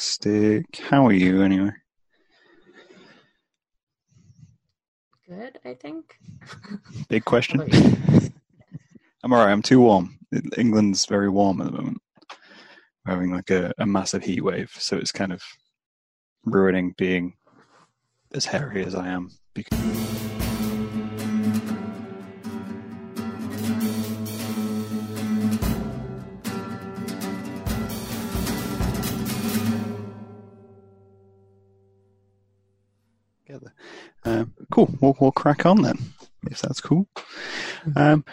Fantastic. How are you anyway? Good, I think. Big question. How about you? I'm alright. I'm too warm. England's very warm at the moment. We're having like a, a massive heat wave, so it's kind of ruining being as hairy as I am. Because Um, cool. We'll, we'll crack on then, if that's cool. Um,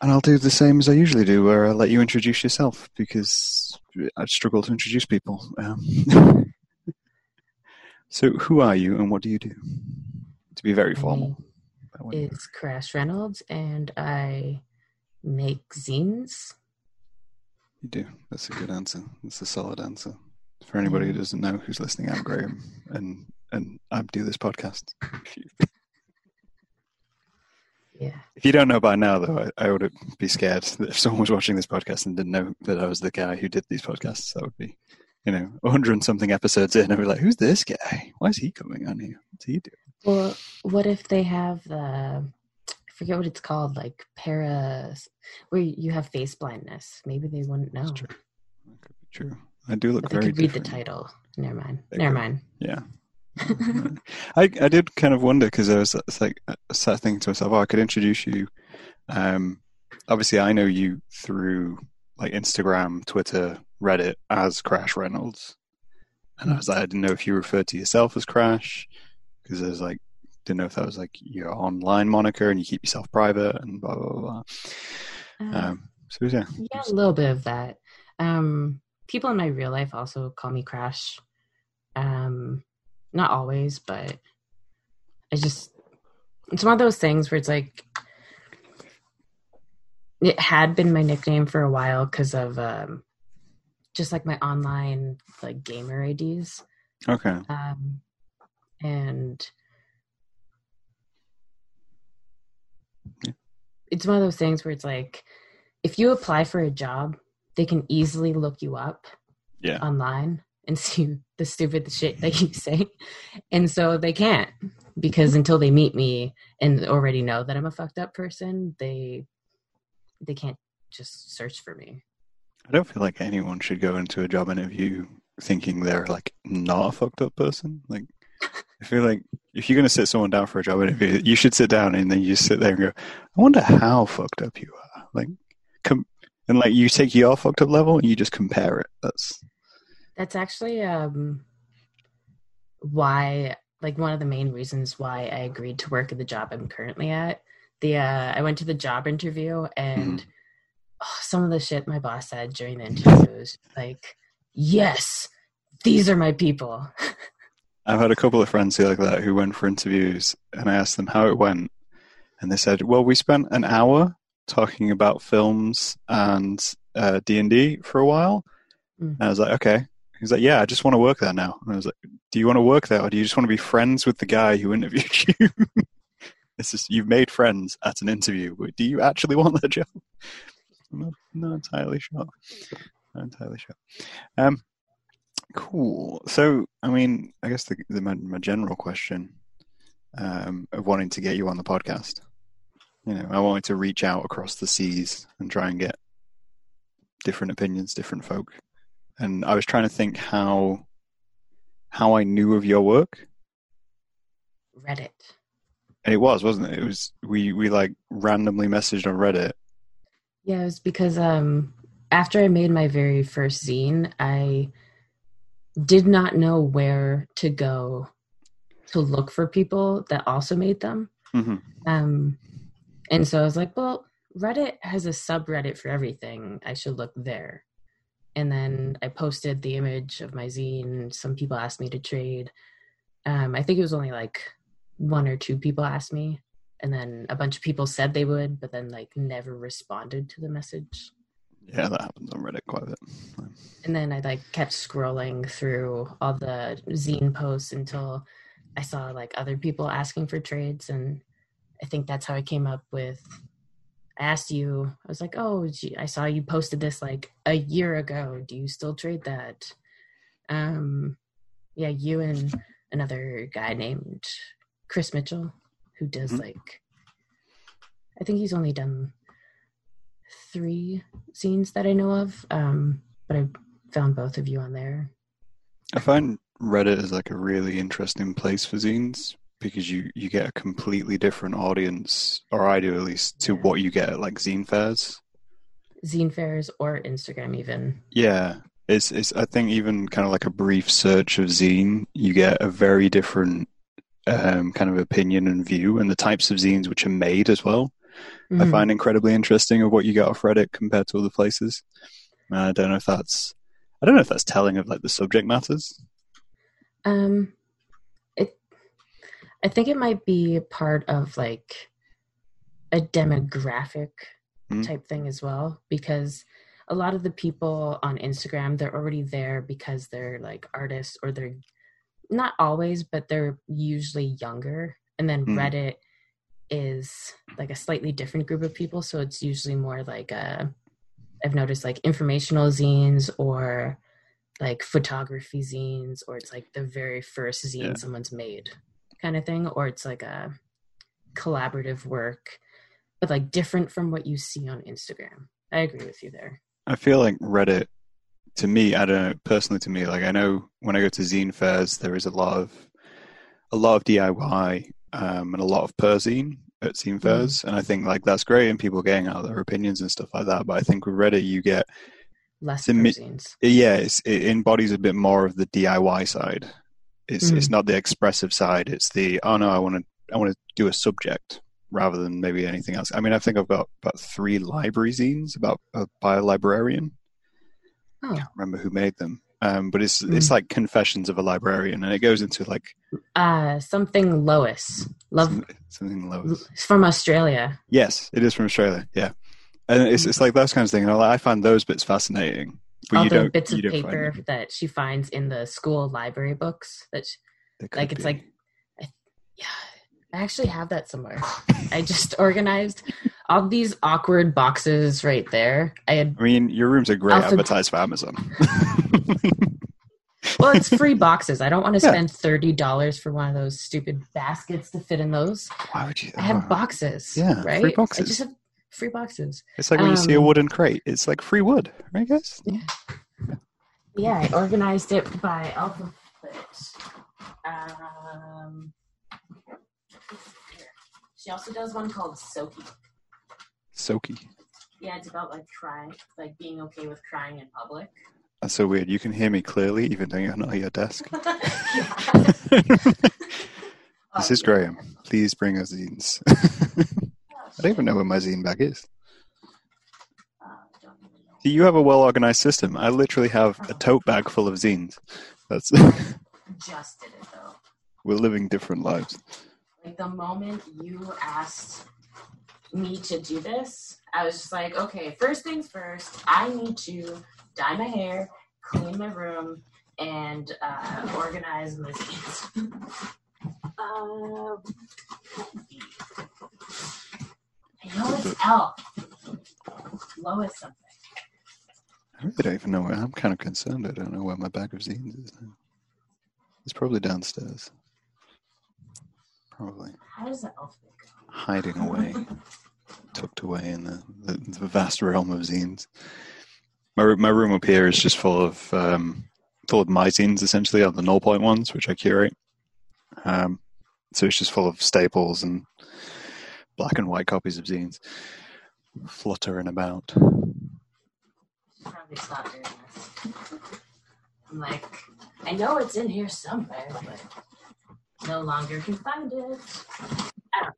and I'll do the same as I usually do, where I'll let you introduce yourself because I struggle to introduce people. Um, so, who are you and what do you do? To be very formal. It's Crash Reynolds, and I make zines. You do. That's a good answer. That's a solid answer. For anybody who doesn't know who's listening, I'm Graham, and and I do this podcast. Yeah. if you don't know by now, though, I, I would be scared that if someone was watching this podcast and didn't know that I was the guy who did these podcasts, that would be, you know, a hundred and something episodes in, I'd be like, "Who's this guy? Why is he coming on here? What's he doing?" Well, what if they have the I forget what it's called, like para, where you have face blindness? Maybe they wouldn't know. That's true. That could be true. I do look But they very could read the title. Never mind. They Never could. mind. Yeah. I I did kind of wonder because I was like I started thinking to myself, oh, I could introduce you. Um, obviously, I know you through like Instagram, Twitter, Reddit as Crash Reynolds, and I was like, I didn't know if you referred to yourself as Crash because I was like, didn't know if that was like your online moniker and you keep yourself private and blah blah blah. Uh, Um, so yeah, yeah, a little bit of that. Um, people in my real life also call me Crash. Not always, but I just it's one of those things where it's like it had been my nickname for a while because of um, just like my online like gamer IDs. okay, um, and Yeah. it's one of those things where it's like if you apply for a job they can easily look you up yeah, online and see the stupid shit that you say and so they can't because until they meet me and already know that i'm a fucked up person they they can't just search for me I don't feel like anyone should go into a job interview thinking they're like not a fucked up person. Like, I feel like if you're to sit someone down for a job interview, you should sit down and then you sit there and go, I wonder how fucked up you are. Like, com- and like you take your fucked up level and you just compare it. That's That's actually um why like one of the main reasons why I agreed to work at the job I'm currently at. The uh I went to the job interview and oh, some of the shit my boss said during the interview was like, "Yes, these are my people." I've had a couple of friends who like that who went for interviews, and I asked them how it went, and they said, "Well, we spent an hour talking about films and uh, D and D for a while." Mm. And I was like, "Okay." He's like, "Yeah, I just want to work there now." And I was like, "Do you want to work there, or do you just want to be friends with the guy who interviewed you?" it's just you've made friends at an interview. but Do you actually want that job? I'm not, not entirely sure. Not entirely sure. Um, Cool. So, I mean, I guess the, the my, my general question um, of wanting to get you on the podcast, you know, I wanted to reach out across the seas and try and get different opinions, different folk, and I was trying to think how how I knew of your work, Reddit. and it was, wasn't it? It was we we like randomly messaged on Reddit. Yeah, it was because um after I made my very first zine, I did not know where to go to look for people that also made them. hmm Um, and so I was like, well, Reddit has a subreddit for everything. I should look there. And then I posted the image of my zine. Some people asked me to trade. Um, I think it was only like one or two people asked me. And then a bunch of people said they would, but then like never responded to the message. Yeah, that happens on Reddit quite a bit. And then I like kept scrolling through all the zine posts until I saw like other people asking for trades and I think that's how I came up with I asked you, I was like, oh, gee, I saw you posted this like a year ago. Do you still trade that? Um, yeah, you and another guy named Chris Mitchell, who does Mhm. like, I think he's only done three zines that I know of. Um, but I found both of you on there. I find Reddit is like a really interesting place for zines because you you get a completely different audience, or I do at least, to what you get at like zine fairs. Zine fairs or Instagram even. Yeah, it's it's. I think even kind of like a brief search of zine, you get a very different um, kind of opinion and view, and the types of zines which are made as well. I Mhm. find incredibly interesting of what you get off Reddit compared to other places. And I don't know if that's I don't know if that's telling of like the subject matters. Um. I think it might be part of like a demographic Mm. type thing as well, because a lot of the people on Instagram they're already there because they're like artists or they're not always, but they're usually younger, and then Mm. Reddit is like a slightly different group of people, so it's usually more like a. I've noticed like informational zines or like photography zines or it's like the very first zine Yeah. someone's made kind of thing or it's like a collaborative work but like different from what you see on instagram i agree with you there I feel like Reddit, to me, I don't know, personally to me, like I know when I go to zine fairs, there is a lot of a lot of DIY um, and a lot of per zine at zine fairs, and I think like that's great, and people getting out their opinions and stuff like that. But I think with Reddit, you get less To me- zines yeah, it's, it embodies a bit more of the DIY side. It's Mhm. it's not the expressive side. It's the oh no, I want to I want to do a subject rather than maybe anything else. I mean, I think I've got about three library zines about uh, by a librarian. oh can't remember who made them. Um, but it's it's like Confessions of a Librarian, and it goes into like uh something lois love some- something Lois. it's from australia Yes, it is from Australia. Yeah, and it's it's like those kinds of things. And I, I find those bits fascinating. But all the bits of paper that she finds in the school library books that she, could like it's be. like I, yeah i actually have that somewhere i just organized all these awkward boxes right there i had I mean, your rooms are great advertised for Amazon. well it's free boxes i don't want to Yeah. spend $30 for one of those stupid baskets to fit in those Why would you? i have oh. boxes Yeah, free right i just have free boxes It's like when you see a um, wooden crate. It's like free wood, right, guys? yeah i organized it by alphabet um she also does one called soki Soaky. yeah it's about like crying like being okay with crying in public That's so weird. You can hear me clearly, even though you're not at your desk. This is Graham. Please bring us zines. I don't even know where my zine bag is. Uh, don't even know. See, you have a well organized system. I literally have a tote bag full of zines. That's Just did it though. we're living different lives. Like the moment you asked me to do this, I was just like, okay, first things first, I need to dye my hair, clean my room, and uh, organize my zines. um, I know it's L. Lois something. I really don't even know where I'm kind of concerned. I don't know where my bag of zines is now. It's probably downstairs. Probably How does the alphabet go? hiding away, tucked away in the, the, the vast realm of zines. My, my room up here is just full of um, full of my zines, essentially, are the null point ones, which I curate. Um, so it's just full of staples and black and white copies of zines fluttering about. Probably stop doing this. I'm like, I know it's in here somewhere, but no longer can find it. I don't.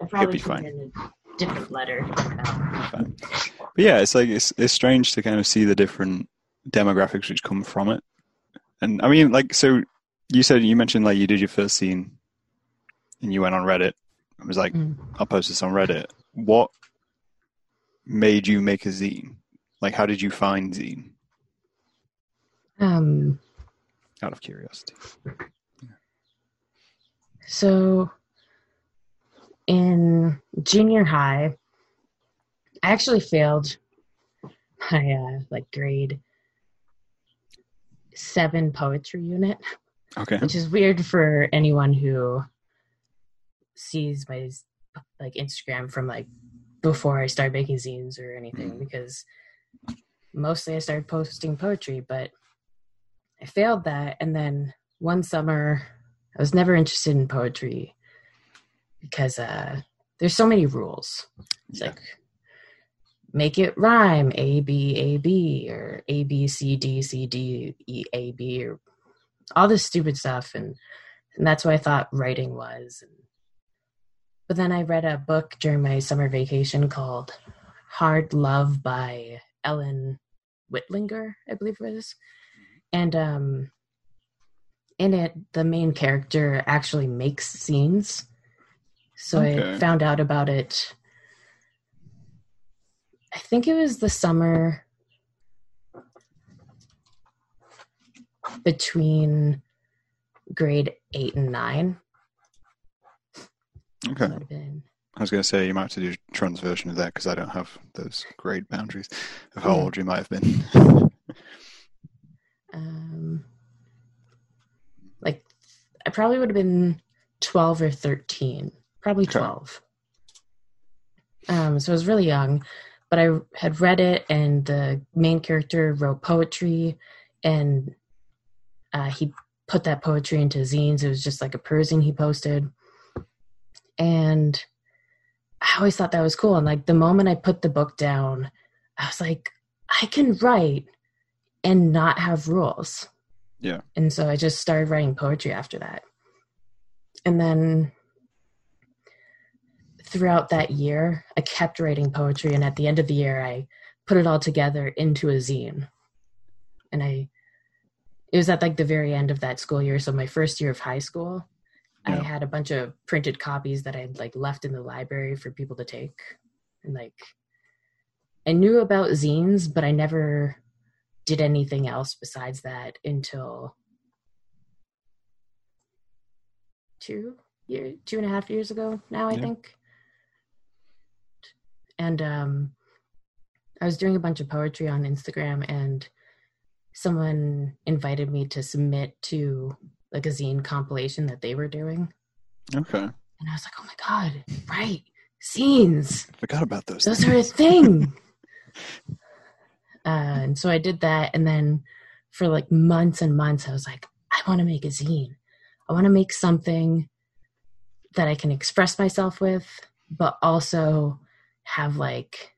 I probably be put fine. in a different letter. Fine. But yeah, it's like it's it's strange to kind of see the different demographics which come from it. And I mean, like, so you said you mentioned like you did your first zine, and you went on Reddit. It was like, Mm. I'll post this on Reddit. What made you make a zine? Like, how did you find zine? um, Out of curiosity. so in junior high, I actually failed my uh, like grade seven poetry unit, Okay. which is weird for anyone who sees my like Instagram from like before I started making zines or anything Mm. because mostly I started posting poetry, but I failed that. And then one summer, I was never interested in poetry because uh, there's so many rules. It's Yeah. like make it rhyme A B A B or A B C D C D E A B or all this stupid stuff, and and that's what I thought writing was. And, but then I read a book during my summer vacation called Hard Love by Ellen Wittlinger, I believe it was. And um, in it, the main character actually makes zines. So Okay. I found out about it. I think it was the summer between grade eight and nine. Okay. Might have been. I was going to say you might have to do a trans version of that because I don't have those grade boundaries of how Yeah. old you might have been. um, like I probably would have been 12 or 13, probably Okay. 12. Um, so I was really young, but I had read it, and the main character wrote poetry, and uh, he put that poetry into zines. It was just like a perzine he posted, and I always thought that was cool. And like the moment I put the book down, I was like, I can write and not have rules. Yeah. And so I just started writing poetry after that. And then throughout that year, I kept writing poetry. And at the end of the year, I put it all together into a zine. And I, it was at like the very end of that school year. So my first year of high school, I had a bunch of printed copies that I'd like left in the library for people to take. And like, I knew about zines, but I never did anything else besides that until two year two and a half years ago now i Yeah. think and um i was doing a bunch of poetry on instagram and someone invited me to submit to like a zine compilation that they were doing okay. and i was like oh my god right zines Forgot about those. those are a thing. uh, and so I did that, and then for like months and months, I was like, I want to make a zine. I want to make something that I can express myself with, but also have like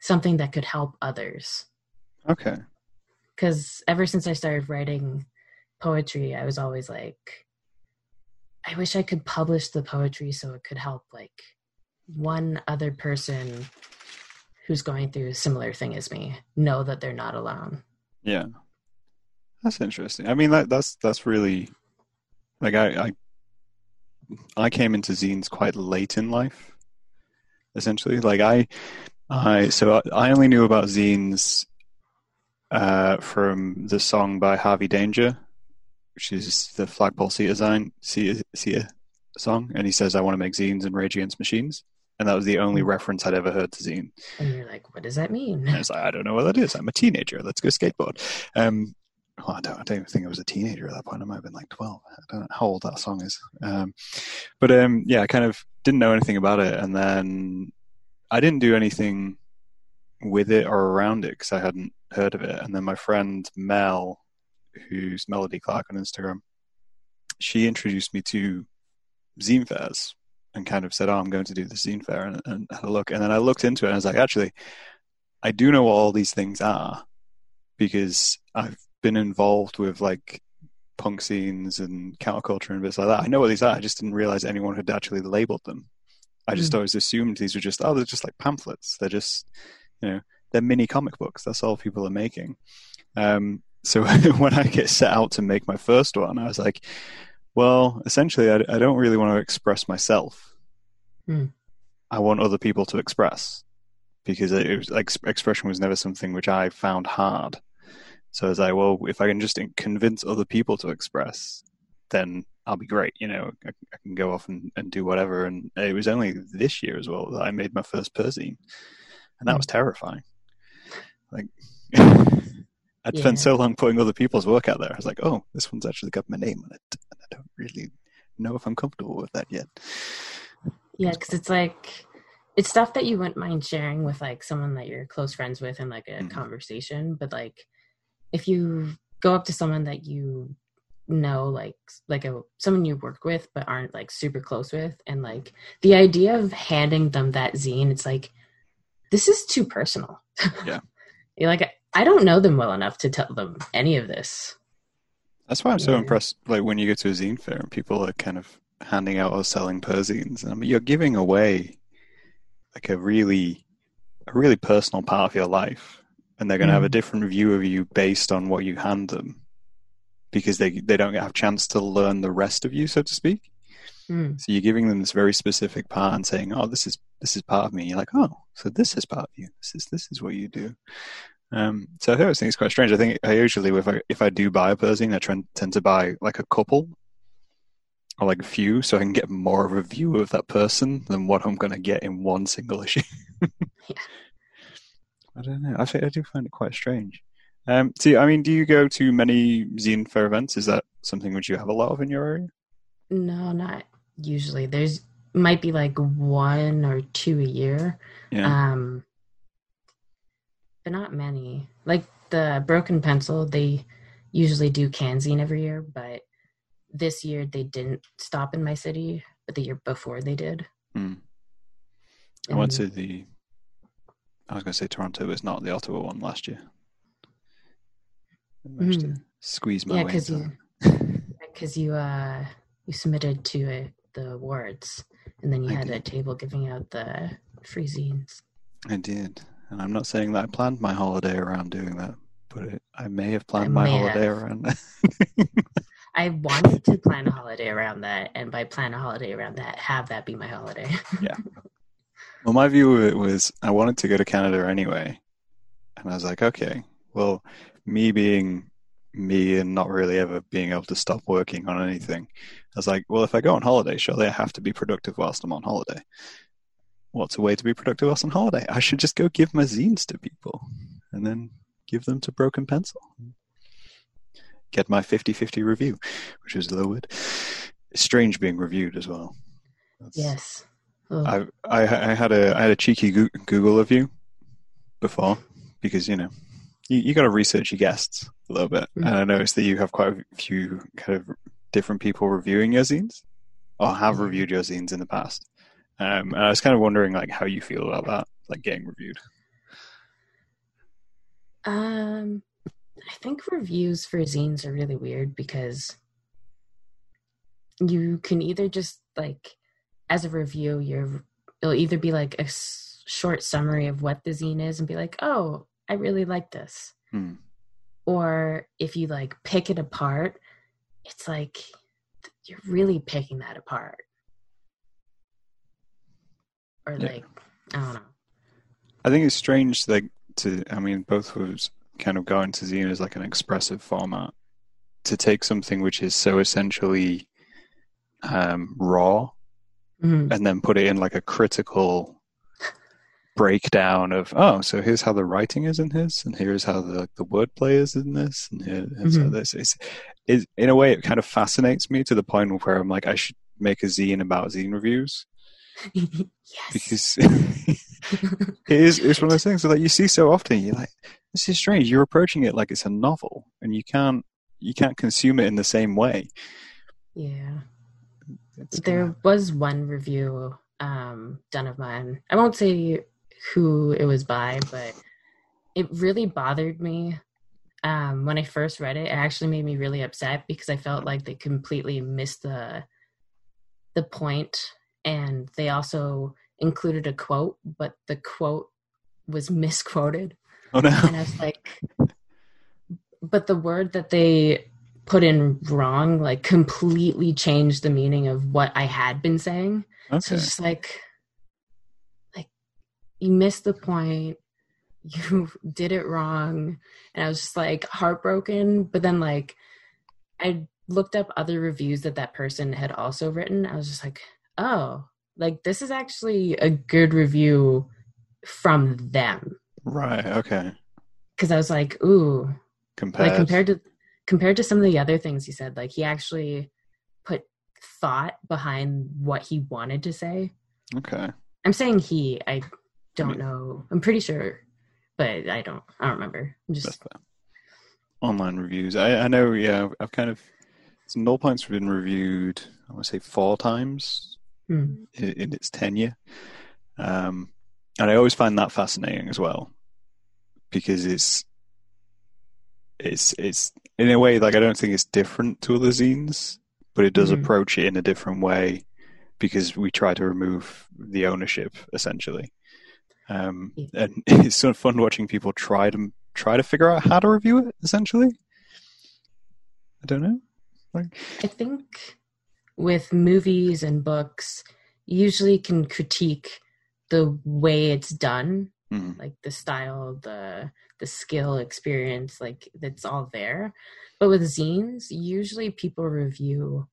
something that could help others. Okay. Because ever since I started writing poetry, I was always like, I wish I could publish the poetry so it could help like one other person who's going through a similar thing as me know that they're not alone. Yeah. That's interesting. I mean, that, that's that's really like I, I I came into zines quite late in life. Essentially, like I I so I, only knew about zines uh, from the song by Harvey Danger, which is the Flagpole Sitta sign Seater, Seater song, and he says, "I want to make zines and Rage Against Machines," and that was the only reference I'd ever heard to zine. And you're like, what does that mean? And it's like, I don't know what that is. I'm a teenager. Let's go skateboard. Um, well, I don't, I don't even think I was a teenager at that point. I might have been like 12. I don't know how old that song is. Um, but um, yeah, I kind of didn't know anything about it. And then I didn't do anything with it or around it because I hadn't heard of it. And then my friend Mel, who's Melody Clark on Instagram, she introduced me to zine fairs and kind of said, "Oh, I'm going to do the zine fair," and, and had a look. And then I looked into it, and I was like, "Actually, I do know what all these things are because I've been involved with like punk scenes and counterculture and bits like that. I know what these are. I just didn't realize anyone had actually labeled them. I just Mm. always assumed these were just oh, they're just like pamphlets. They're just you know they're mini comic books. That's all people are making. Um, so when I get set out to make my first one, I was like, well, essentially, I, I don't really want to express myself. Hmm. I want other people to express because it was like expression was never something which I found hard. So I was like, well, if I can just convince other people to express, then I'll be great. You know, I, I can go off and, and do whatever. And it was only this year as well that I made my first Perzine. and that was Mm. terrifying. Like, I'd Yeah. spent so long putting other people's work out there. I was like, oh, this one's actually got my name on it, and I don't really know if I'm comfortable with that yet. Yeah, because it's like it's stuff that you wouldn't mind sharing with like someone that you're close friends with in like a Mhm. conversation, but like if you go up to someone that you know like like a someone you work with but aren't like super close with and like the idea of handing them that zine it's like this is too personal Yeah. you're like i don't know them well enough to tell them any of this That's why I'm so Yeah. impressed. Like when you go to a zine fair and people are kind of handing out or selling per zines, and I mean, you're giving away like a really, a really personal part of your life, and they're going to have a Mm. different view of you based on what you hand them, because they they don't have a chance to learn the rest of you, so to speak. Hmm. So you're giving them this very specific part and saying, "Oh, this is this is part of me." You're like, "Oh, so this is part of you. This is this is what you do." Um, so I always think it's quite strange. I think I usually, if I if I do buy a perzine, I try, tend to buy like a couple or like a few, so I can get more of a view of that person than what I'm going to get in one single issue. Yeah. I don't know. I think I do find it quite strange. Um, see, I mean, do you go to many zine fair events? Is that something which you have a lot of in your area? no not usually there's might be like one or two a year Yeah. Um, but not many. Like the Broken Pencil, they usually do Canzine every year, but this year they didn't stop in my city, but the year before they did. Hmm. I went to the. I was going to say Toronto, but it's not the Ottawa one last year. I managed to squeeze my Yeah, way into you- because you uh you submitted to uh, the awards, and then you I had a table giving out the free zines. I did, and I'm not saying that I planned my holiday around doing that, but it, I may have planned my holiday have. around that. I wanted to plan a holiday around that, and by plan a holiday around that, have that be my holiday. Yeah. Well, my view of it was I wanted to go to Canada anyway, and I was like, okay, well, me being me and not really ever being able to stop working on anything, I was like, well, if I go on holiday, surely I have to be productive whilst I'm on holiday. What's a way to be productive whilst on holiday? I should just go give my zines to people and then give them to Broken Pencil. Get my 50 50 review, which was lowered. It's strange being reviewed as well. That's- yes. Ugh. I, I I had a I had a cheeky Google of you before because you know you, you got to research your guests a little bit, Mm. and I noticed that you have quite a few kind of different people reviewing your zines or have Mhm. reviewed your zines in the past. Um, and I was kind of wondering like how you feel about that, like getting reviewed. Um, I think reviews for zines are really weird because you can either just like, as a review, you're it'll either be like a s- short summary of what the zine is and be like, oh, I really like this, Hmm. or if you like pick it apart, it's like you're really picking that apart, or Yeah. like I don't know. I think it's strange like to I mean both was kind of going to zine as like an expressive format to take something which is so essentially um, raw Mhm. and then put it in like a critical breakdown of oh so here's how the writing is in his and here's how the the wordplay is in this and here, here's how Mhm. this is is in a way it kind of fascinates me to the point where I'm like I should make a zine about zine reviews yes. because it is it's one of those things that like you see so often you're like this is strange you're approaching it like it's a novel and you can't you can't consume it in the same way yeah. it's there kinda- was one review um done of mine i won't say who it was by but it really bothered me um when i first read it it actually made me really upset because i felt like they completely missed the the point and they also included a quote but the quote was misquoted. Oh no. And i was like but the word that they put in wrong like completely changed the meaning of what i had been saying. So okay. it's just like like you missed the point. You did it wrong. And i was just like heartbroken. But then like i looked up other reviews that that person had also written. I was just like oh like this is actually a good review from them. Right. Okay. Because I was like, ooh, Compared. like compared to compared to some of the other things he said, like he actually put thought behind what he wanted to say. Okay. I'm saying he. I don't mean- know. I'm pretty sure, but I don't. I don't remember. I'm just. Online reviews. I, I know. Yeah. I've kind of. Some null points have been reviewed. I want to say four times hmm. in, in its tenure. Um, and I always find that fascinating as well, because it's it's it's in a way like I don't think it's different to other zines, but it does Mhm. approach it in a different way because we try to remove the ownership essentially. Um, Yeah. and it's sort of fun watching people try to try to figure out how to review it. Essentially, I don't know. Like, I think with movies and books, usually can critique the way it's done, mm, like the style, the the skill, experience, like that's all there. But with zines, usually people review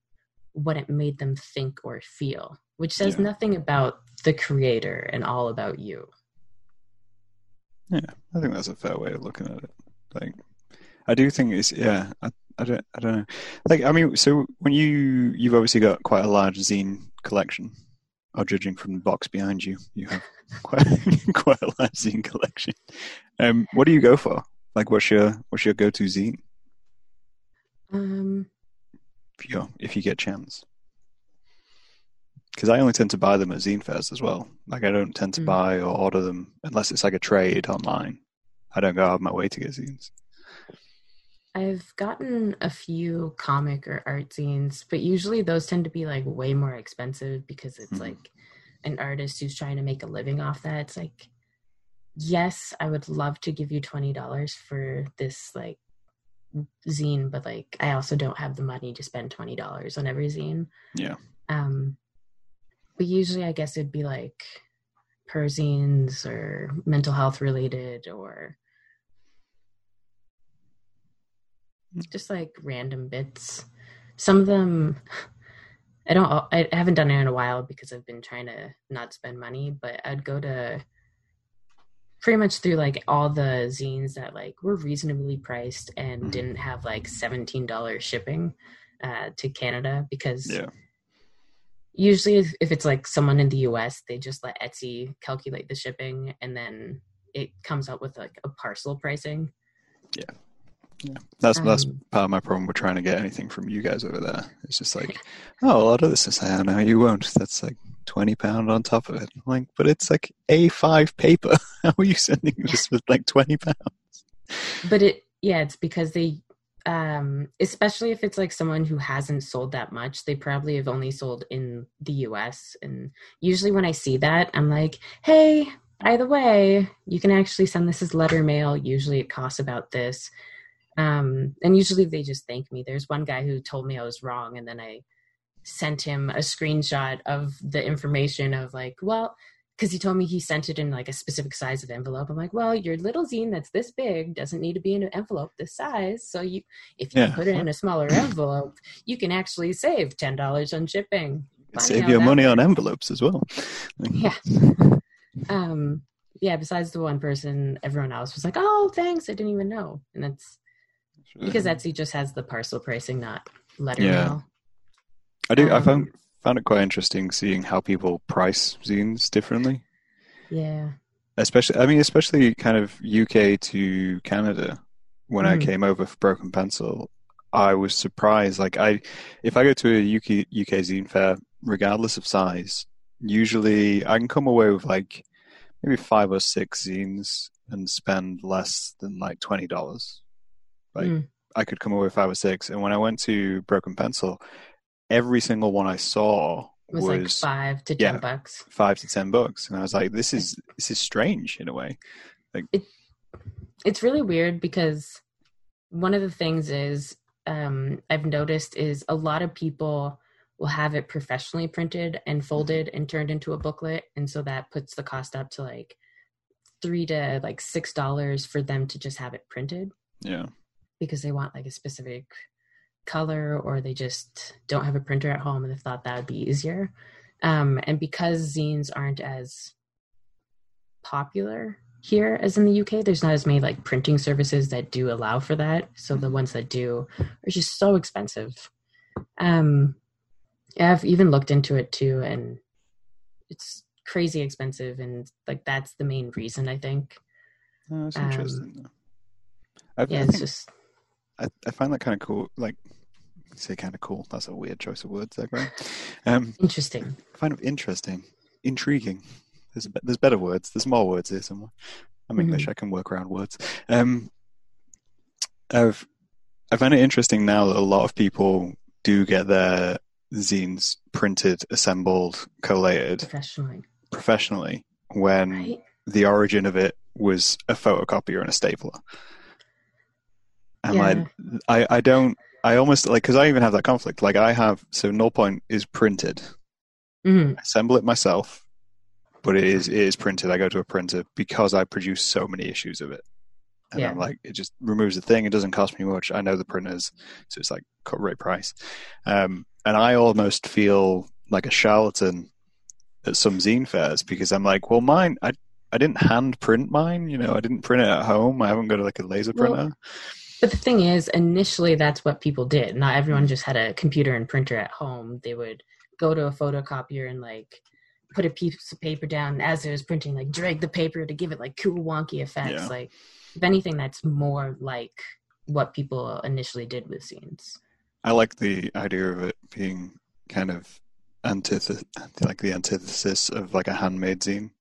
what it made them think or feel, which says Yeah. nothing about the creator and all about you. Yeah, I think that's a fair way of looking at it. Like, I do think it's yeah. I, I don't I don't know. Like, I mean, so when you you've obviously got quite a large zine collection, or judging from the box behind you, you have quite quite a large zine collection. Um, what do you go for? Like, what's your what's your go to zine Um, if you if you get chance? Because I only tend to buy them at zine fairs as well. Like, I don't tend to Mm. buy or order them unless it's like a trade online. I don't go out of my way to get zines. I've gotten a few comic or art zines, but usually those tend to be like way more expensive because it's Mhm. like an artist who's trying to make a living off that. It's like, yes, I would love to give you twenty dollars for this like zine, but like I also don't have the money to spend twenty dollars on every zine. Yeah. Um, but usually, I guess it'd be like perzines or mental health related or just like random bits. Some of them, I don't. I haven't done it in a while because I've been trying to not spend money. But I'd go to pretty much through like all the zines that like were reasonably priced and Mhm. didn't have like seventeen dollars shipping uh, to Canada because Yeah. usually if, if it's like someone in the US, they just let Etsy calculate the shipping and then it comes up with like a parcel pricing. That's that's Um, part of my problem with trying to get anything from you guys over there. It's just like, oh, a lot of this is oh, no, you won't. That's like twenty pound on top of it. I'm like, but it's like A five paper. How are you sending this with like twenty pounds? but it yeah it's because they um especially if it's like someone who hasn't sold that much they probably have only sold in the us and usually when i see that i'm like hey by the way you can actually send this as letter mail usually it costs about this um and usually they just thank me there's one guy who told me i was wrong and then i sent him a screenshot of the information of like well because he told me he sent it in like a specific size of envelope. I'm like, well, your little zine that's this big doesn't need to be in an envelope this size. So you, if you Yeah. put it in a smaller envelope, you can actually save ten dollars on shipping. Save your money on envelopes as well. Yeah. um. Yeah. Besides the one person, everyone else was like, "Oh, thanks, I didn't even know." And that's because Etsy just has the parcel pricing, not letter Yeah. mail. I do. I um, found found it quite interesting seeing how people price zines differently. Yeah. especially i mean especially kind of uk to canada when i Mhm. came over for broken pencil i was surprised like i if i go to a uk uk zine fair regardless of size usually i can come away with like maybe five or six zines and spend less than like $20 like Mm. i could come away with five or six. And when i went to broken pencil every single one i saw It was, like five to ten bucks. five to ten bucks and i was like this is this is strange in a way. It it's really weird because one of the things is um, I've noticed is a lot of people will have it professionally printed and folded and turned into a booklet, and so that puts the cost up to like three to like six dollars for them to just have it printed. Yeah because they want like a specific color or they just don't have a printer at home and they thought that would be easier. Um, and because zines aren't as popular here as in the UK. There's not as many like printing services that do allow for that. So the ones that do are just so expensive. Um, I've even looked into it too, and it's crazy expensive, and like that's the main reason I think. Oh, that's Um, interesting. I, Yeah, it's just I, I find that kind of cool. Like, say kind of cool. That's a weird choice of words there, Graham. Um, interesting. I find it interesting, intriguing. There's be- there's better words. There's more words here somewhere. I'm English. I can work around words. Um, I've I find it interesting now that a lot of people do get their zines printed, assembled, collated Professionally, professionally when right? the origin of it was a photocopier and a stapler. And Yeah. like, I, I don't, I almost like, because I even have that conflict. Like, I have, so Null Point is printed, hmm assemble it myself, but it is, it is printed. I go to a printer because I produce so many issues of it. And Yeah. I'm like, it just removes the thing. It doesn't cost me much. I know the printers, so it's like cut rate price. Um, and I almost feel like a charlatan at some zine fairs because I'm like, well, mine, I, I didn't hand print mine. You know, I didn't print it at home. I haven't got like a laser Well, printer. But the thing is, initially, that's what people did. Not everyone just had a computer and printer at home. They would go to a photocopier and like put a piece of paper down as it was printing, like drag the paper to give it like cool wonky effects. Yeah. Like, if anything, that's more like what people initially did with zines. I like the idea of it being kind of antithesis, like the antithesis of like a handmade zine.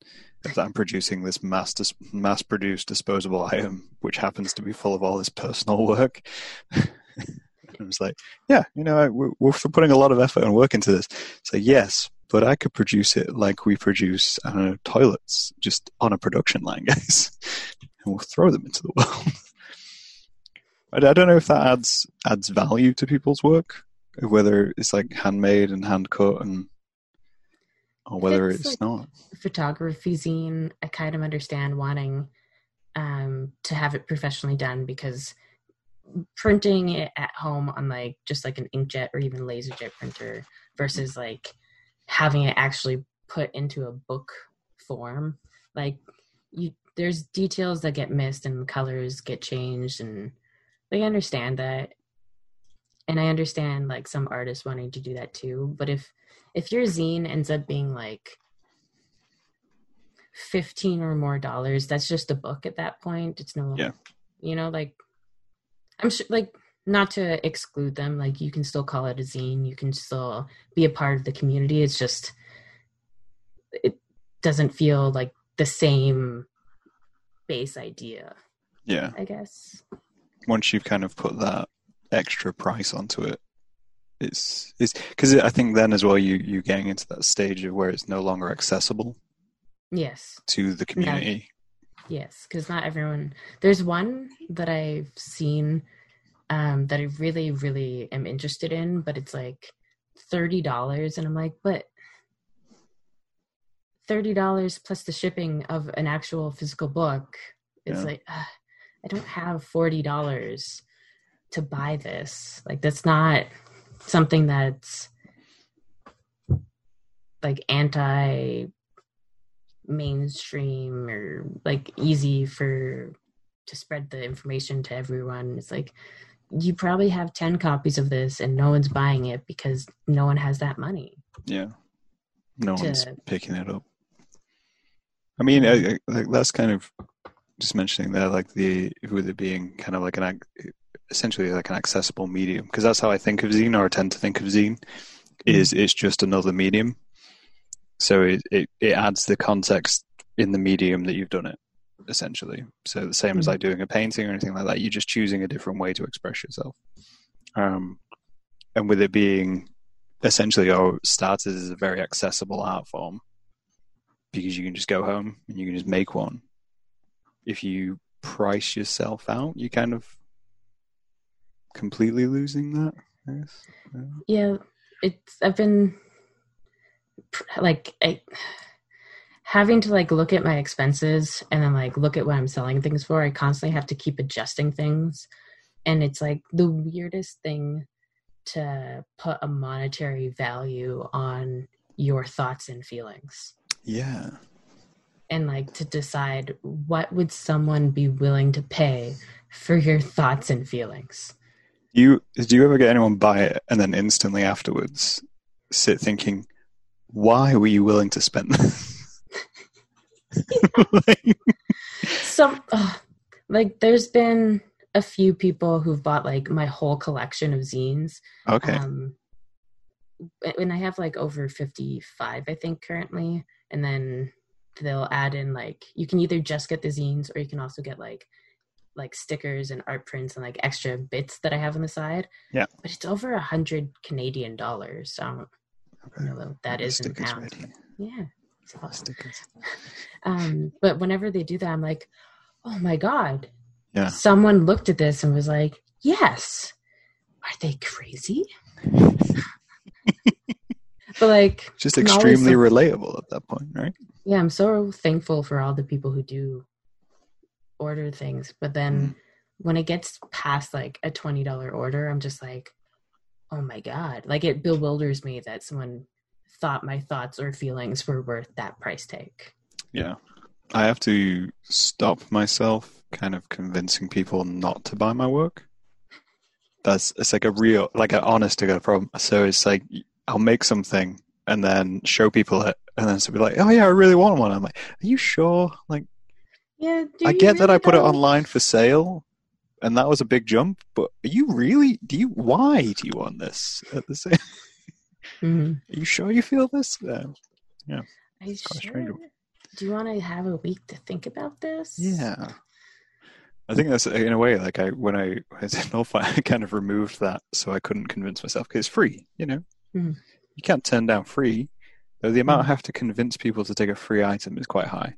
That I'm producing this mass dis- mass produced disposable item, which happens to be full of all this personal work. I was like, yeah, you know, I- we're, we're putting a lot of effort and work into this. So yes, but I could produce it like we produce, I don't know, toilets, just on a production line, guys, and we'll throw them into the world. I, I don't know if that adds adds value to people's work, whether it's like handmade and hand cut, and or whether It's it's like- not. Photography zine, I kind of understand wanting um, to have it professionally done because printing it at home on like just like an inkjet or even laserjet printer versus like having it actually put into a book form like you there's details that get missed and colors get changed and they understand that and i understand like some artists wanting to do that too but if if your zine ends up being like 15 or more dollars that's just a book at that point. It's no Yeah. you know like i'm sure like not to exclude them like you can still call it a zine. You can still be a part of the community. It's just it doesn't feel like the same base idea Yeah, i guess. Once you've kind of put that extra price onto it, it's it's because I think then as well you you getting into that stage of where it's no longer accessible yes to the community. Yes, because not everyone. There's one that I've seen um, that I really, really am interested in, but it's like thirty dollars, and I'm like, but thirty dollars plus the shipping of an actual physical book. It's Yeah. like uh, I don't have forty dollars to buy this. Like that's not something that's like anti mainstream or like easy for to spread the information to everyone. It's like you probably have 10 copies of this and no one's buying it because no one has that money. Yeah, no one's picking it up. I mean, I, I, like, that's kind of just mentioning that like the with it being kind of like an essentially like an accessible medium, because that's how I think of zine, or I tend to think of zine, is it's just another medium. So it, it it adds the context in the medium that you've done it, essentially. So the same as Mhm. like doing a painting or anything like that, you're just choosing a different way to express yourself. Um, and with it being essentially or started as a very accessible art form because you can just go home and you can just make one. If you price yourself out, you kind of completely losing that. I guess. Yeah. yeah it's i've been like I, having to like look at my expenses and then like look at what i'm selling things for i constantly have to keep adjusting things and it's like the weirdest thing to put a monetary value on your thoughts and feelings Yeah. and like to decide what would someone be willing to pay for your thoughts and feelings. You do you ever get anyone buy it and then instantly afterwards sit thinking, why were you willing to spend this? like, Some like there's been a few people who've bought like my whole collection of zines. okay. Um, and I have like over 55, I think, currently. And then they'll add in like, you can either just get the zines or you can also get like, like stickers and art prints and like extra bits that I have on the side. Yeah. But it's over a hundred Canadian dollars. So I don't okay. know what that is in pounds. Yeah. Stickers. Um, but whenever they do that, I'm like, oh my God. Yeah. Someone looked at this and was like, yes. Are they crazy? but like, Just extremely so- relatable at that point, right? yeah, I'm so thankful for all the people who do order things. But then mm-hmm. when it gets past like a $20 order, I'm just like, oh my God. Like it bewilders me that someone thought my thoughts or feelings were worth that price tag. Yeah. I have to stop myself kind of convincing people not to buy my work. That's it's like a real like an honest to God problem. So it's like I'll make something and then show people it and then be like, Oh yeah, I really want one. I'm like, Are you sure? Like Yeah. do I get that I really put it online for sale and that was a big jump, but are you really do you why do you want this at the same Mhm. Are you sure you feel this? Uh, Are you It's quite a sure? Do you want to have a week to think about this? Yeah. I think that's in a way like I when I was in Norfolk, I kind of removed that so I couldn't convince myself because it's free, you know. Mhm. You can't turn down free. Though the amount Mhm. I have to convince people to take a free item is quite high.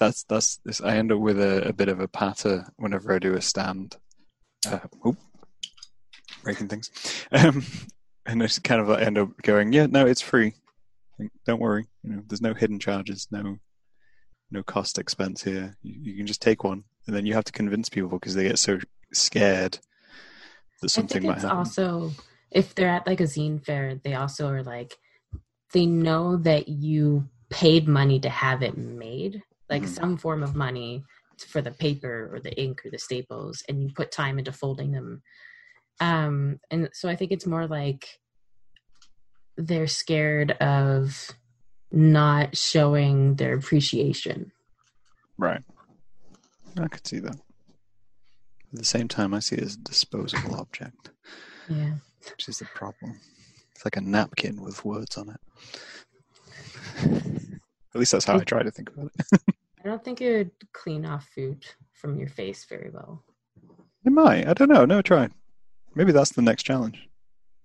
That's that's this. I end up with a, a bit of a patter whenever I do a stand. Uh, oop, breaking things, um, and I just kind of like end up going, yeah, no, it's free. Don't worry, you know, there's no hidden charges, no no cost expense here. You, you can just take one, and then you have to convince people because they get so scared that I something think might it's happen. also if they're at like a zine fair, they also are like they know that you paid money to have it made, like Mhm. some form of money for the paper or the ink or the staples, and you put time into folding them. Um, and so I think it's more like they're scared of not showing their appreciation. Right. I could see that. At the same time, I see it as a disposable object, Yeah. which is the problem. It's like a napkin with words on it. At least that's how I try to think about it. I don't think it would clean off food from your face very well. It might. I don't know. No, try. Maybe that's the next challenge.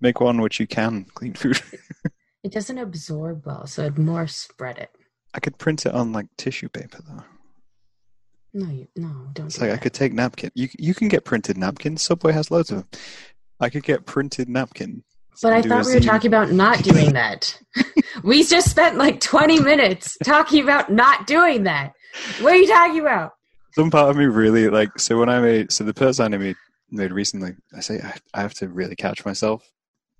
Make one which you can clean food. It doesn't absorb well, so it'd more spread it. I could print it on like tissue paper though. No, you no, don't. It's do like I could take napkin. You you can get printed napkins. Subway has loads of them. I could get printed napkin. But I and do a thought we were talking about not doing that. we just spent like 20 minutes talking about not doing that. What are you talking about? some part of me really like so when I made so the perzine I made made recently, I say I, I have to really catch myself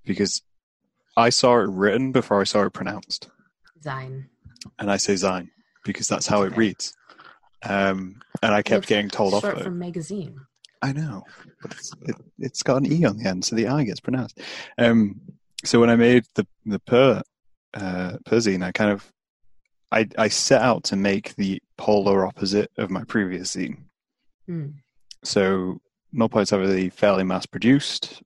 because I saw it written before I saw it pronounced, Zine. and I say Zine because that's how it reads. Um, and I kept It's getting told off. Short for it. from magazine. I know, but it's, it, it's got an e on the end, so the i gets pronounced. Um, so when I made the the per uh, per zine, I kind of I I set out to make the polar opposite of my previous zine. Hmm. So null points are really fairly mass produced.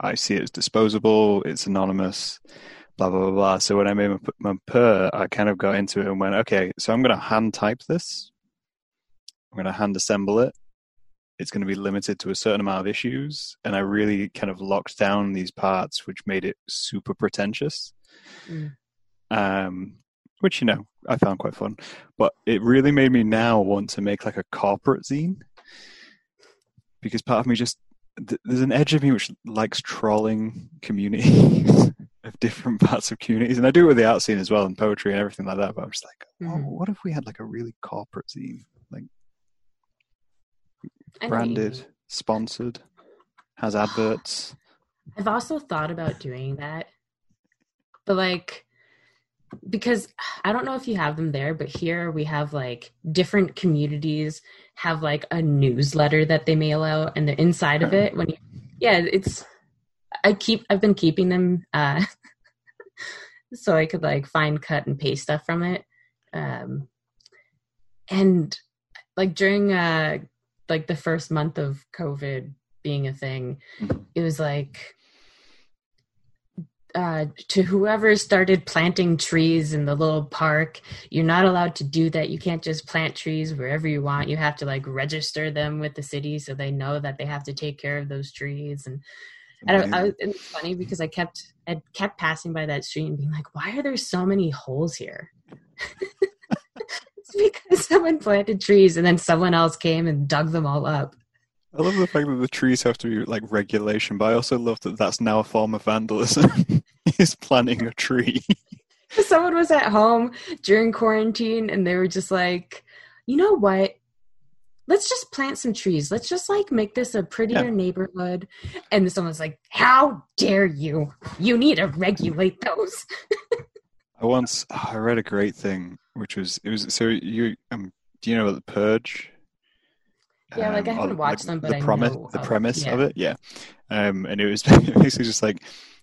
I see it as disposable. It's anonymous. Blah blah blah blah. So when I made my, my per, I kind of got into it and went, okay, so I'm going to hand type this. I'm going to hand assemble it. It's going to be limited to a certain amount of issues, and I really kind of locked down these parts, which made it super pretentious. Mm. Um, which you know I found quite fun, but it really made me now want to make like a corporate zine because part of me just th- there's an edge of me which likes trolling communities of different parts of communities, and I do it with the out scene as well and poetry and everything like that. But I'm just like, oh, Mhm. what if we had like a really corporate zine, like I know what you branded, sponsored, has adverts? I've also thought about doing that, but like, because I don't know if you have them there, but here we have like different communities have like a newsletter that they mail out, and the inside of it, when you, yeah, it's I keep I've been keeping them uh, so I could like find cut and paste stuff from it, um, and like during uh like the first month of COVID being a thing, Mhm. it was like uh, to whoever started planting trees in the little park, you're not allowed to do that. You can't just plant trees wherever you want. You have to like register them with the city so they know that they have to take care of those trees. And I, don't, I was, it's funny because I kept I kept passing by that street and being like, why are there so many holes here? because someone planted trees and then someone else came and dug them all up. I love the fact that the trees have to be like regulation, but I also love that that's now a form of vandalism. is planting a tree. someone was at home during quarantine and they were just like, you know what? Let's just plant some trees. Let's just like make this a prettier Yeah. neighborhood. And someone's like, how dare you? You need to regulate those. I once I read a great thing, which was it was so you um do you know about the purge? Yeah, like, I Um, haven't watched them, but the I premise know the of- premise yeah. of it, yeah. Um, and it was basically just like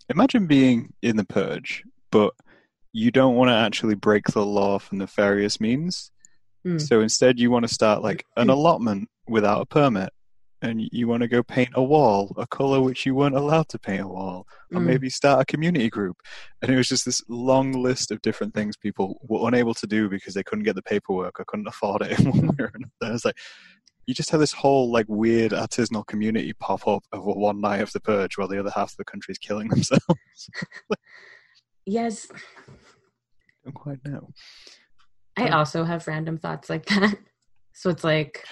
imagine being in the purge, but you don't want to actually break the law for nefarious means. Hmm. So instead, you want to start like an allotment without a permit, and you want to go paint a wall a color which you weren't allowed to paint a wall, or Mm. maybe start a community group. And it was just this long list of different things people were unable to do because they couldn't get the paperwork or couldn't afford it in one way or another. It's like you just have this whole like weird artisanal community pop up over one night of the purge while the other half of the country is killing themselves. Yes, don't quite know. I Hmm. also have random thoughts like that. So it's like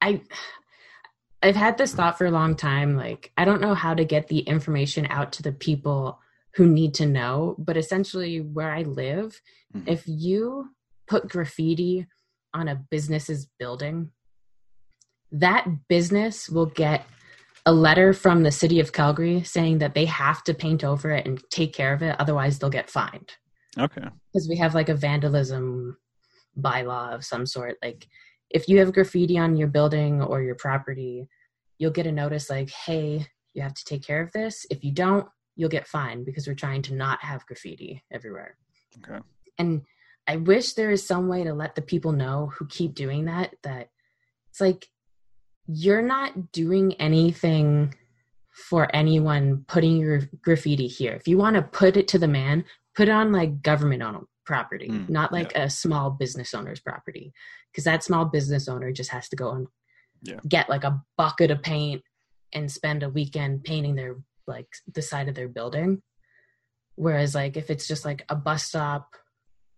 I I've had this thought for a long time like I don't know how to get the information out to the people who need to know, but essentially where I live, Mhm. if you put graffiti on a business's building, that business will get a letter from the city of Calgary saying that they have to paint over it and take care of it otherwise they'll get fined Okay. because we have like a vandalism bylaw of some sort like if you have graffiti on your building or your property you'll get a notice like hey you have to take care of this. If you don't you'll get fined because we're trying to not have graffiti everywhere. Okay. and i wish there is some way to let the people know who keep doing that that it's like you're not doing anything for anyone putting your graffiti here. If you want to put it to the man put it on like government owned property Mm, not like a small business owner's property because that small business owner just has to go and Yeah. get like a bucket of paint and spend a weekend painting their like the side of their building whereas like if it's just like a bus stop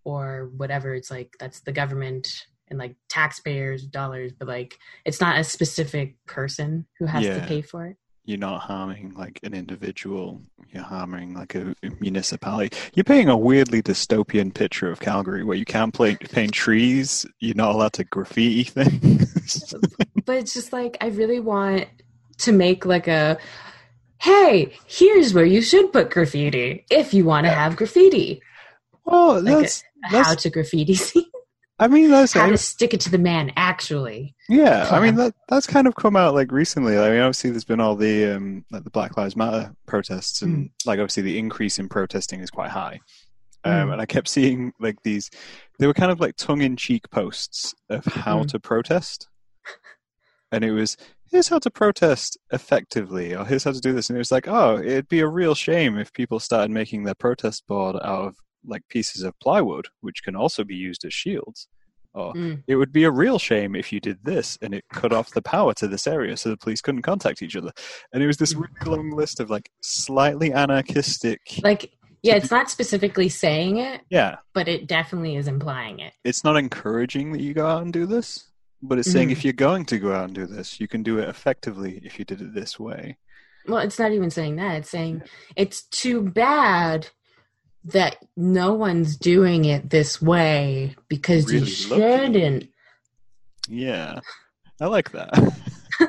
or whatever it's like that's the government and like taxpayers dollars but like it's not a specific person who has Yeah. to pay for it You're not harming like an individual. You're harming like a, a municipality. You're painting a weirdly dystopian picture of Calgary where you can't play, paint trees. You're not allowed to graffiti things. but it's just like I really want to make like a hey, here's where you should put graffiti if you want to have graffiti. well, Like that's a that's- how to graffiti zine. I mean that's how to stick it to the man actually. Yeah, I mean that that's kind of come out like recently. I mean, obviously there's been all the um, like the Black Lives Matter protests, and like obviously the increase in protesting is quite high. Um, Mm. And I kept seeing like these, they were kind of like tongue-in-cheek posts of how Mm. to protest, and it was here's how to protest effectively, or here's how to do this, and it was like, oh, it'd be a real shame if people started making their protest board out of like pieces of plywood, which can also be used as shields. Or Mm. it would be a real shame if you did this and it cut off the power to this area so the police couldn't contact each other. And it was this really long list of like slightly anarchistic. Like yeah, it's not specifically saying it, yeah, but it definitely is implying it. it's not encouraging that you go out and do this, but it's saying Mhm. if you're going to go out and do this, you can do it effectively if you did it this way. Well, it's not even saying that. It's saying it's too bad that no one's doing it this way because you Really lucky. shouldn't. Yeah, I like that.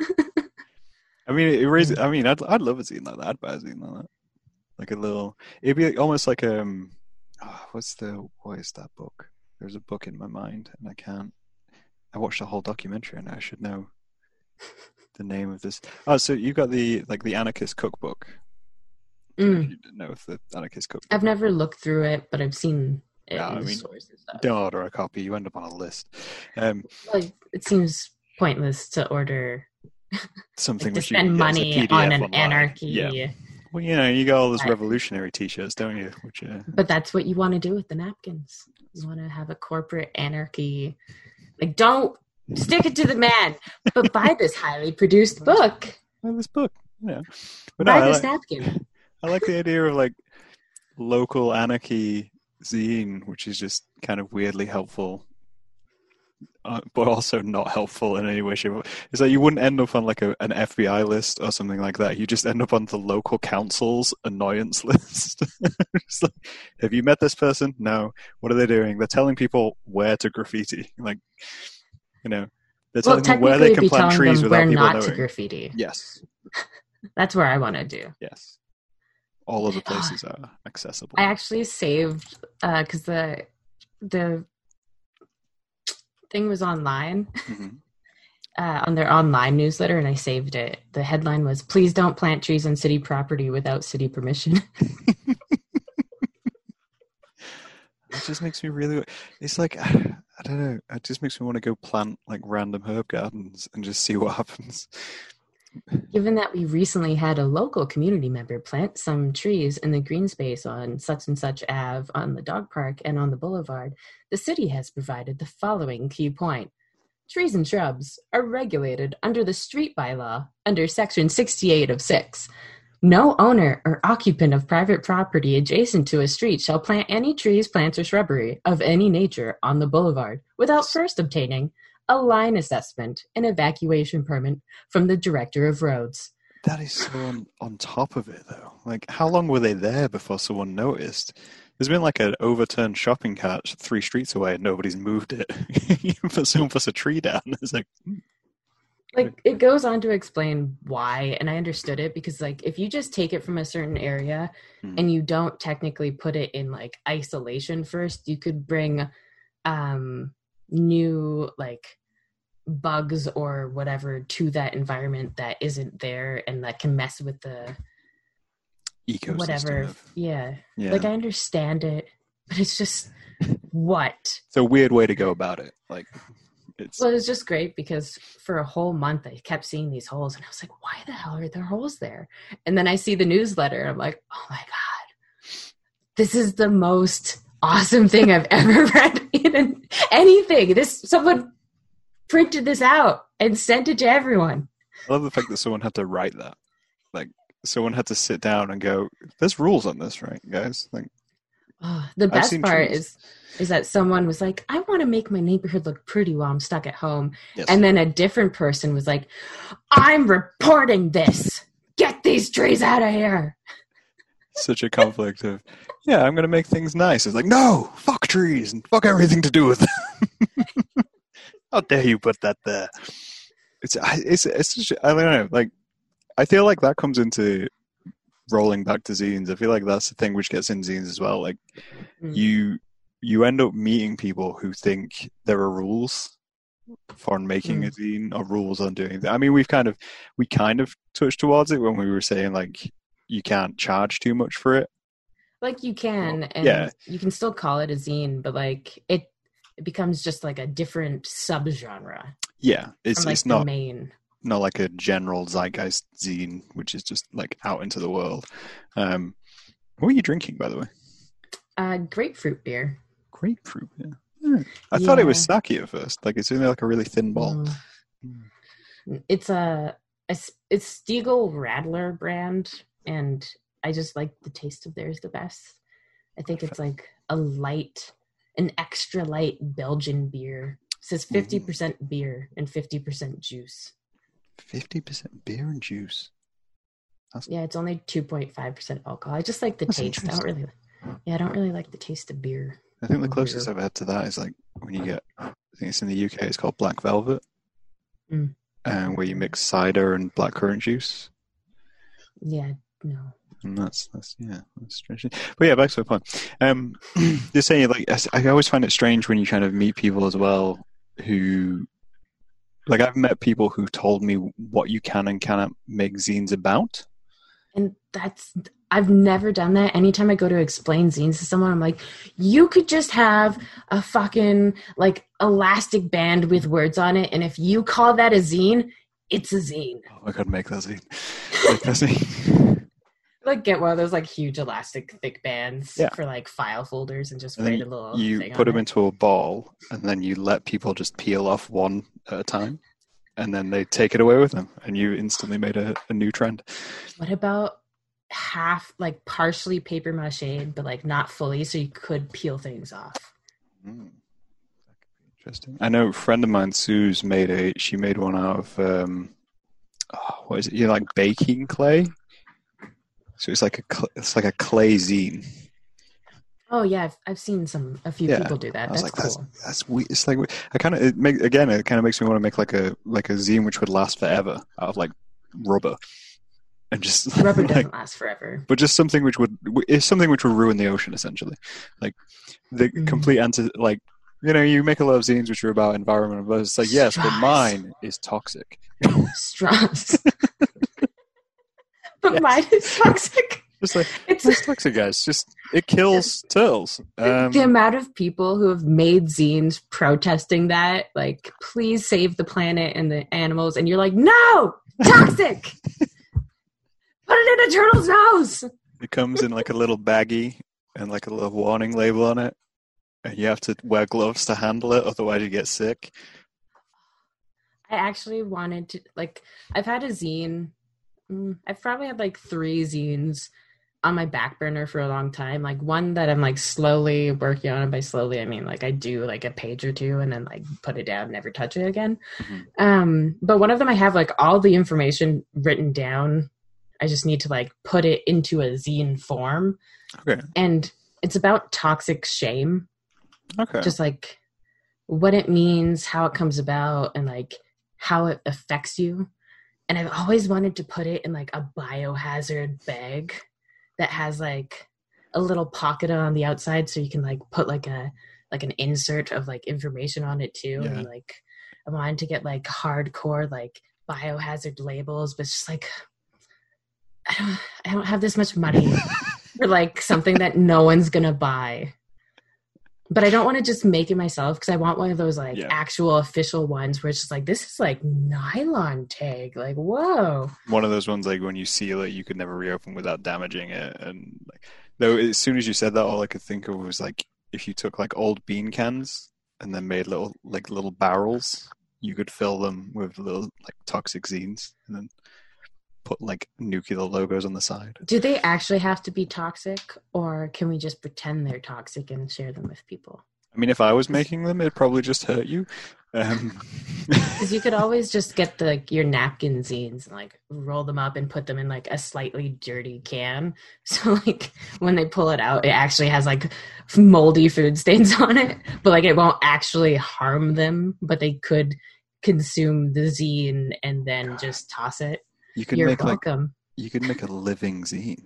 I mean, it raises. I mean, I'd I'd love a zine like that. I'd buy a zine like that, like a little. It'd be like, almost like um, oh, what's the what is that book? There's a book in my mind, and I can't. I watched a whole documentary, and I should know the name of this. Oh, so you got the like the anarchist cookbook. Mm. You didn't know if the anarchist cookbook. I've never looked through it, but I've seen it Yeah, in I mean, stores and stuff. Don't order a copy. You end up on a list. Um, Like, it seems pointless to order something like, to which spend can get as a money on an online. anarchy. Yeah. Well, you know, you got all those Right. revolutionary T-shirts, don't you? Which uh, But that's what you want to do with the napkins. You want to have a corporate anarchy. Like, don't stick it to the man, but buy this highly produced book. well, this book, Yeah. But Buy I this like, napkin. I like the idea of like local anarchy zine, which is just kind of weirdly helpful, uh, but also not helpful in any way. Shape. or- It's like you wouldn't end up on like a, an FBI list or something like that. You just end up on the local council's annoyance list. It's like, have you met this person? No. What are they doing? They're telling people where to graffiti. Like, you know, they're Well, telling them where they can plant telling trees them without where people not knowing. to graffiti. Yes. That's where I want to do. Yes. All of the places are accessible. I actually saved because the the thing was online Mhm. uh, on their online newsletter, and I saved it. The headline was "Please don't plant trees on city property without city permission." It just makes me really. It's like I don't know. It just makes me want to go plant like random herb gardens and just see what happens. Given that we recently had a local community member plant some trees in the green space on such and such Ave on the dog park and on the boulevard, the city has provided the following key point. Trees and shrubs are regulated under the street bylaw under section 68 of 6. No owner or occupant of private property adjacent to a street shall plant any trees, plants, or shrubbery of any nature on the boulevard without first obtaining a line assessment an evacuation permit from the director of roads. That is so on, on top of it, though. Like, how long were they there before someone noticed? There's been like an overturned shopping cart three streets away and nobody's moved it. but someone puts a tree down. It's like, Like it goes on to explain why, and I understood it because like if you just take it from a certain area Hmm. and you don't technically put it in like isolation first, you could bring um new like bugs or whatever to that environment that isn't there and that can mess with the ecosystem. whatever. Of, Yeah. yeah. Like I understand it, but it's just what? it's a weird way to go about it. Like, it's. Well, it was just great because for a whole month I kept seeing these holes, and I was like, "Why the hell are there holes there?" And then I see the newsletter, and I'm like, "Oh my god, this is the most awesome thing I've ever read in anything." This someone printed this out and sent it to everyone. I love the fact that someone had to write that. Like, someone had to sit down and go, there's rules on this, right, guys? Like, Oh, the best part trees. is is that someone was like, "I want to make my neighborhood look pretty while I'm stuck at home," yes. and then a different person was like, "I'm reporting this. Get these trees out of here." Such a conflict of yeah i'm going to make things nice. It's like no fuck trees and fuck everything to do with them. How dare you put that there? It's I- it's it's just, i don't know like i feel like that comes into rolling back to zines. I feel like that's the thing which gets in zines as well. Like Mm. you you end up meeting people who think there are rules for making a zine or rules on doing that. I mean we've kind of we kind of touched towards it when we were saying like you can't charge too much for it like you can and yeah. you can still call it a zine but like it it becomes just like a different subgenre Yeah, it's from like it's not main not like a general zeitgeist zine, which is just like out into the world. Um, what are you drinking, by the way? uh grapefruit beer Grapefruit. Yeah. Hmm. I thought it was Yeah. sake at first. Like it's only like a really thin ball. Mm. it's a it's Stiegl Radler brand and i just like the taste of theirs the best i think it's like a light an extra light belgian beer it says 50% beer and 50% juice Fifty percent beer and juice. Yeah, it's only two point five percent alcohol. I just like the That's taste. I don't really. Yeah, I don't really like the taste of beer. I think the closest beer. I've had to that is like when you get. I think it's in the UK. It's called Black Velvet, Mm. and where you mix cider and blackcurrant juice. Yeah, no. and that's that's yeah, that's strange. But yeah, back to the point. Um, just saying, like I I always find it strange when you kind of meet people as well who, like, I've met people who told me what you can and cannot make zines about. And that's I've never done that. Anytime I go to explain zines to someone, I'm like, you could just have a fucking like elastic band with words on it, and if you call that a zine, it's a zine. Oh, I could make that zine. Make that zine. Like get one of those like huge elastic thick bands Yeah. for like file folders and just And write a little you thing put them it. into a ball, and then you let people just peel off one at a time, and then they take it away with them, and you instantly made a, a new trend. What about half like partially paper mache but like not fully so you could peel things off? Mm. That could be interesting. I know a friend of mine, Sue's made a. She made one out of um, oh, what is it? You know, like baking clay. So it's like a it's like a clay zine. Oh yeah, I've, I've seen some a few Yeah, people do that. That's like, that's cool. that's weird. It's like I kind of it make again. It kind of makes me want to make like a like a zine which would last forever out of like rubber, and just Rubber like, doesn't last forever. but just something which would is something which would ruin the ocean essentially like the Mm. complete anti like you know you make a lot of zines which are about environment but it's like yes but mine is toxic Straws. but mine is toxic. just like It's it's toxic guys just it kills turtles um, the amount of people who have made zines protesting that, like, please save the planet and the animals, and you're like, no, toxic. Put it in a turtle's nose. it comes in like a little baggie and like a little warning label on it and you have to wear gloves to handle it otherwise you get sick I actually wanted to like I've had a zine. Mm, I've probably had like three zines on my back burner for a long time. Like one that I'm like slowly working on. And by slowly, I mean like I do like a page or two and then like put it down, never touch it again. Mhm. Um, but one of them I have like all the information written down. I just need to like put it into a zine form, okay and it's about toxic shame okay just like what it means, how it comes about, and like how it affects you. And I've always wanted to put it in like a biohazard bag that has like a little pocket on the outside so you can like put like a like an insert of like information on it too. Yeah. And like I wanted to get like hardcore like biohazard labels, but it's just like I don't I don't have this much money for like something that no one's gonna buy. But I don't want to just make it myself because I want one of those like Yeah. actual official ones where it's just like this is like nylon tag. Like whoa. one of those ones like when you seal it you could never reopen without damaging it and like though as soon as you said that all i could think of was like if you took like old bean cans and then made little like little barrels you could fill them with little like toxic zines and then put like nuclear logos on the side Do they actually have to be toxic or can we just pretend they're toxic and share them with people? i mean if i was making them it'd probably just hurt you um Because you could always just get the your napkin zines and like roll them up and put them in like a slightly dirty can. So like when they pull it out, it actually has like moldy food stains on it, but like it won't actually harm them. But they could consume the zine and then God. just toss it. You could You're make like you could make a living zine.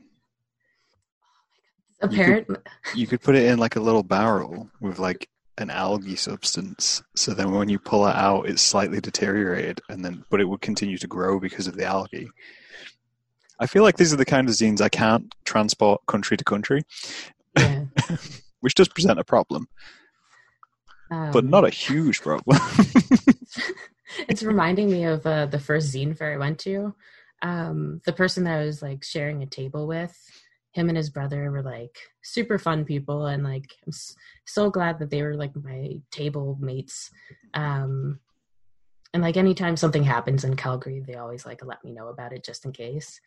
Apparently, you could put it in like a little barrel with like an algae substance so then when you pull it out it's slightly deteriorated and then but it would continue to grow because of the algae. I feel like these are the kind of zines i can't transport country to country yeah. which does present a problem. But Um, not a huge problem. It's reminding me of uh, the first zine fair I went to. Um, the person that I was like sharing a table with, him and his brother were like super fun people, and like I'm so glad that they were like my table mates. Um, and like anytime something happens in Calgary, they always like let me know about it just in case.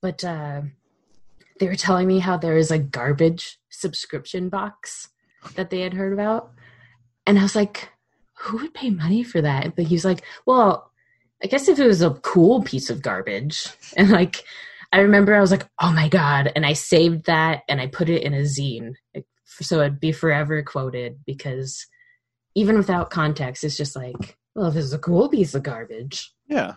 But uh, they were telling me how there is a garbage subscription box that they had heard about, and I was like, who would pay money for that? But he was like, well, I guess if it was a cool piece of garbage. And like, I remember I was like, oh my God. And I saved that and I put it in a zine. So it'd be forever quoted because even without context, it's just like, well, if is a cool piece of garbage. yeah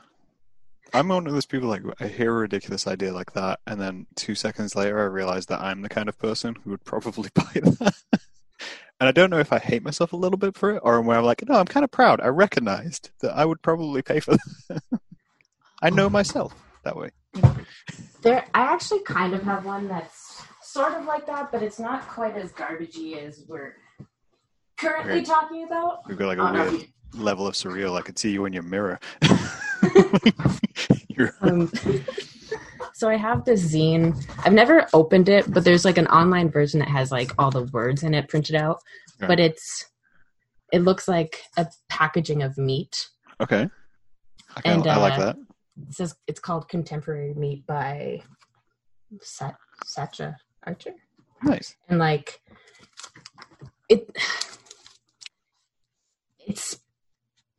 I'm one of those people like I hear a ridiculous idea like that, and then two seconds later I realize that I'm the kind of person who would probably buy that. And I don't know if I hate myself a little bit for it, or where I'm like, no, I'm kind of proud. I recognized that I would probably pay for that. I know myself that way. There, I actually kind of have one that's sort of like that, but it's not quite as garbagey as we're currently Okay. talking about. You've got like a no. weird level of surreal. I could see you in your mirror. You're, Um, so I have this zine. I've never opened it, but there's like an online version that has like all the words in it printed out. Okay. But it's it looks like a packaging of meat. okay. I, And, I like uh, that. It says it's called Contemporary Meat by Sat- Satcha Archer. Nice. and like it it's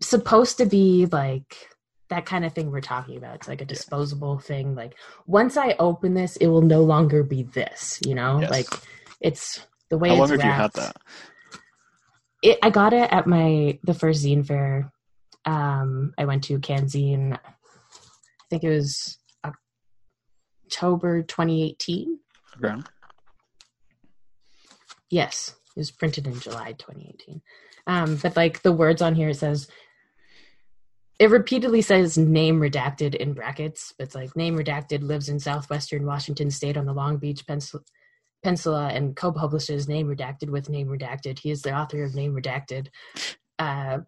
supposed to be like that kind of thing we're talking about it's like a disposable thing like once i open this it will no longer be this you know Yes. like it's the way How long it's have you had that? it, i got it at my the first zine fair um i went to Canzine i think it was october 2018 Okay. Yes, it was printed in July 2018. Um, but like the words on here, it says it repeatedly says name redacted in brackets. It's like name redacted lives in southwestern Washington State on the Long Beach Pencil- Peninsula and co-publishes name redacted with name redacted. He is the author of Name Redacted. Uh,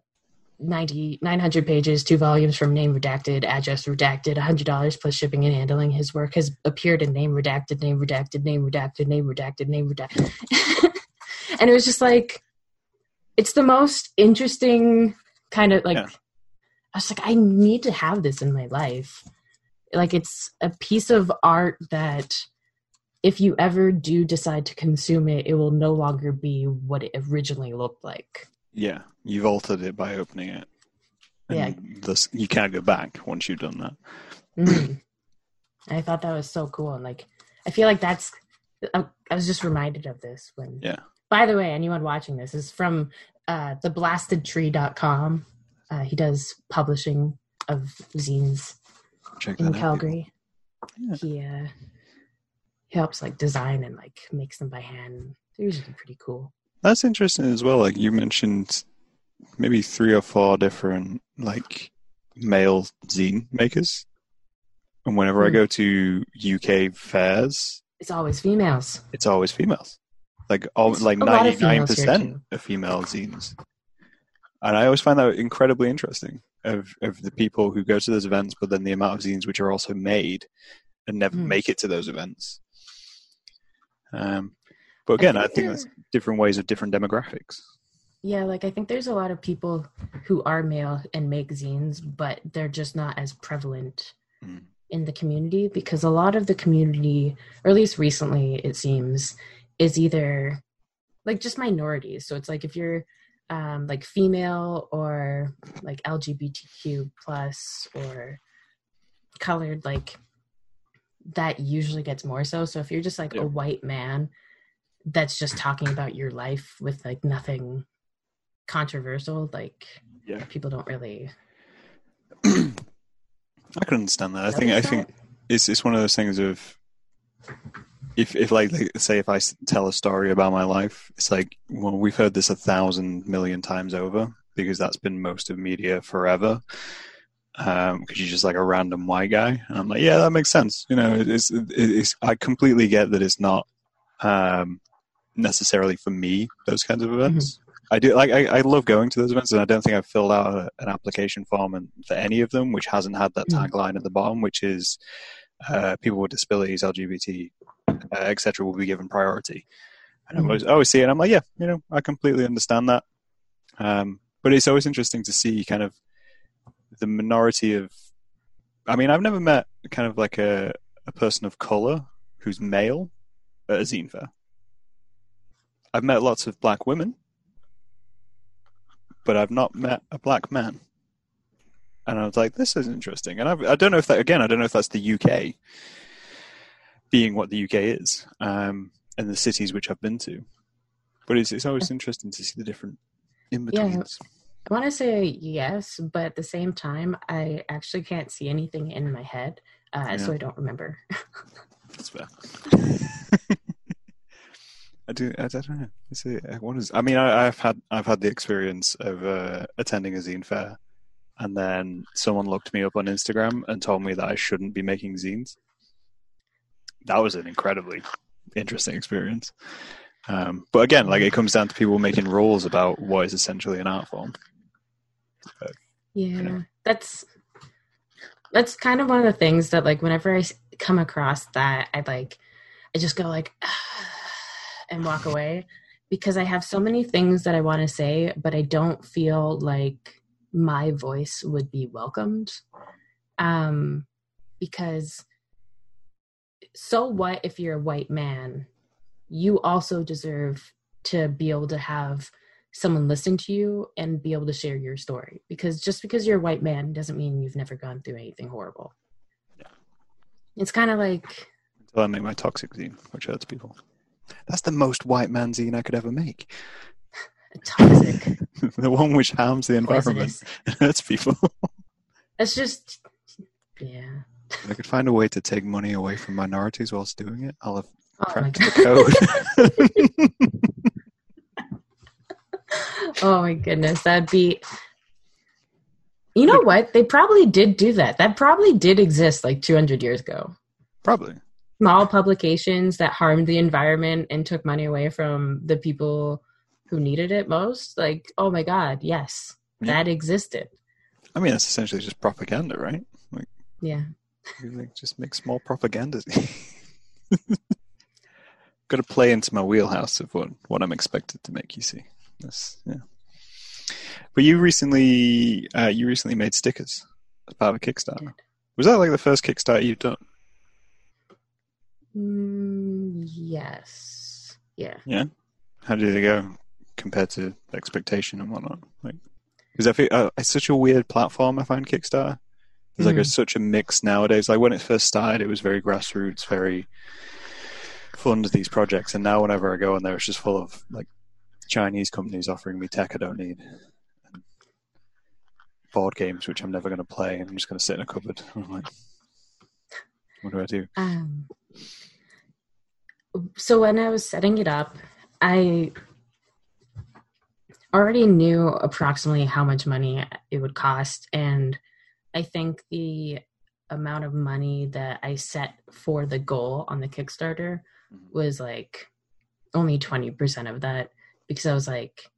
90, 900 pages, two volumes from Name Redacted, address redacted, $100 plus shipping and handling. His work has appeared in Name Redacted, Name Redacted, Name Redacted, Name Redacted, Name Redacted. and it was just like, it's the most interesting kind of like, Yeah. I was like, I need to have this in my life. Like, it's a piece of art that if you ever do decide to consume it, it will no longer be what it originally looked like. Yeah, you've altered it by opening it. And Yeah. This, you can't go back once you've done that. Mm. I thought that was so cool. And like, I feel like that's, I, I was just reminded of this when, Yeah. by the way, anyone watching this is from uh, theblastedtree.com. Uh, he does publishing of zines Check in out. Calgary. Yeah. He, uh, he helps like design and like makes them by hand. They're usually pretty cool. That's interesting as well. Like you mentioned, maybe three or four different like male zine makers, and whenever I Hmm. go to UK fairs, It's always females. it's always females. Like all, It's like ninety nine percent of female zines, and I always find that incredibly interesting. Of of the people who go to those events, but then the amount of zines which are also made and never Hmm. make it to those events. Um, but again, I think think that's different ways of different demographics. Yeah, like I think there's a lot of people who are male and make zines, but they're just not as prevalent Mm. in the community because a lot of the community, or at least recently, it seems, is either like just minorities. So it's like if you're um, like female or like LGBTQ plus or colored, like that usually gets more so. So if you're just like Yeah. a white man that's just talking about your life with like nothing controversial, like Yeah. people don't really. I can understand that. I think I think it's it's one of those things of if if like like, say if I tell a story about my life, it's like well we've heard this a thousand million times over because that's been most of media forever. Um, because you're just like a random white guy, and I'm like, yeah, that makes sense. You know, it- it's it's I completely get that it's not um necessarily for me those kinds of events. I do like I, I love going to those events, and I don't think I've filled out a, an application form and, for any of them which hasn't had that Mm. tagline at the bottom, which is uh, people with disabilities, LGBT, uh, etc., will be given priority. And I Mhm. always, I always see it, and I'm like, yeah, you know, I completely understand that. Um, but it's always interesting to see kind of the minority of. I mean, I've never met kind of like a a person of color who's male at a zine fair. I've met lots of black women, but I've not met a black man. And I was like, this is interesting. And I've, I don't know if that, again, I don't know if that's the UK being what the UK is um, and the cities which I've been to. But it's, it's always interesting to see the different in betweens. I want to say yes, but at the same time, I actually can't see anything in my head, uh, Yeah. so I don't remember. That's fair. I do. I don't know. Is it, uh, what is? I mean, I, I've had I've had the experience of uh, attending a zine fair, and then someone looked me up on Instagram and told me that I shouldn't be making zines. That was an incredibly interesting experience. Um, but again, like it comes down to people making rules about what is essentially an art form. Yeah, Yeah. that's that's kind of one of the things that like whenever I come across that, I like I just go like and walk away because I have so many things that I want to say, but I don't feel like my voice would be welcomed. Um, because so what if you're a white man? You also deserve to be able to have someone listen to you and be able to share your story because just because you're a white man doesn't mean you've never gone through anything horrible Yeah. it's kind of like Until I make my toxic zine, which hurts people. That's the most white man zine I could ever make. toxic the one which harms the environment and hurts people. it's just yeah If I could find a way to take money away from minorities whilst doing it, I'll have oh cracked the code. oh my goodness. That'd be you know what? They probably did do that. That probably did exist like 200 years ago. Probably. small publications that harmed the environment and took money away from the people who needed it most. Like oh my god yes. Yeah. that existed. I mean, it's essentially just propaganda, right? yeah You, like, just make small propaganda. Got to play into my wheelhouse of what, what I'm expected to make. You see, that's yeah. But you recently, uh, you recently made stickers as part of a Kickstarter. Was that like the first Kickstarter you've done? mm, yes Yeah. yeah How did it go compared to expectation and whatnot? Like, because I feel uh, it's such a weird platform. I find Kickstarter. There's like a, Mhm. such a mix nowadays. Like when it first started, it was very grassroots, very fund these projects, and now whenever I go in there, it's just full of like Chinese companies offering me tech I don't need, and board games which I'm never going to play, and I'm just going to sit in a cupboard. I'm like, what do I do? um so when i was setting it up i already knew approximately how much money it would cost and i think the amount of money that i set for the goal on the kickstarter Mhm. was like only 20% of that because i was like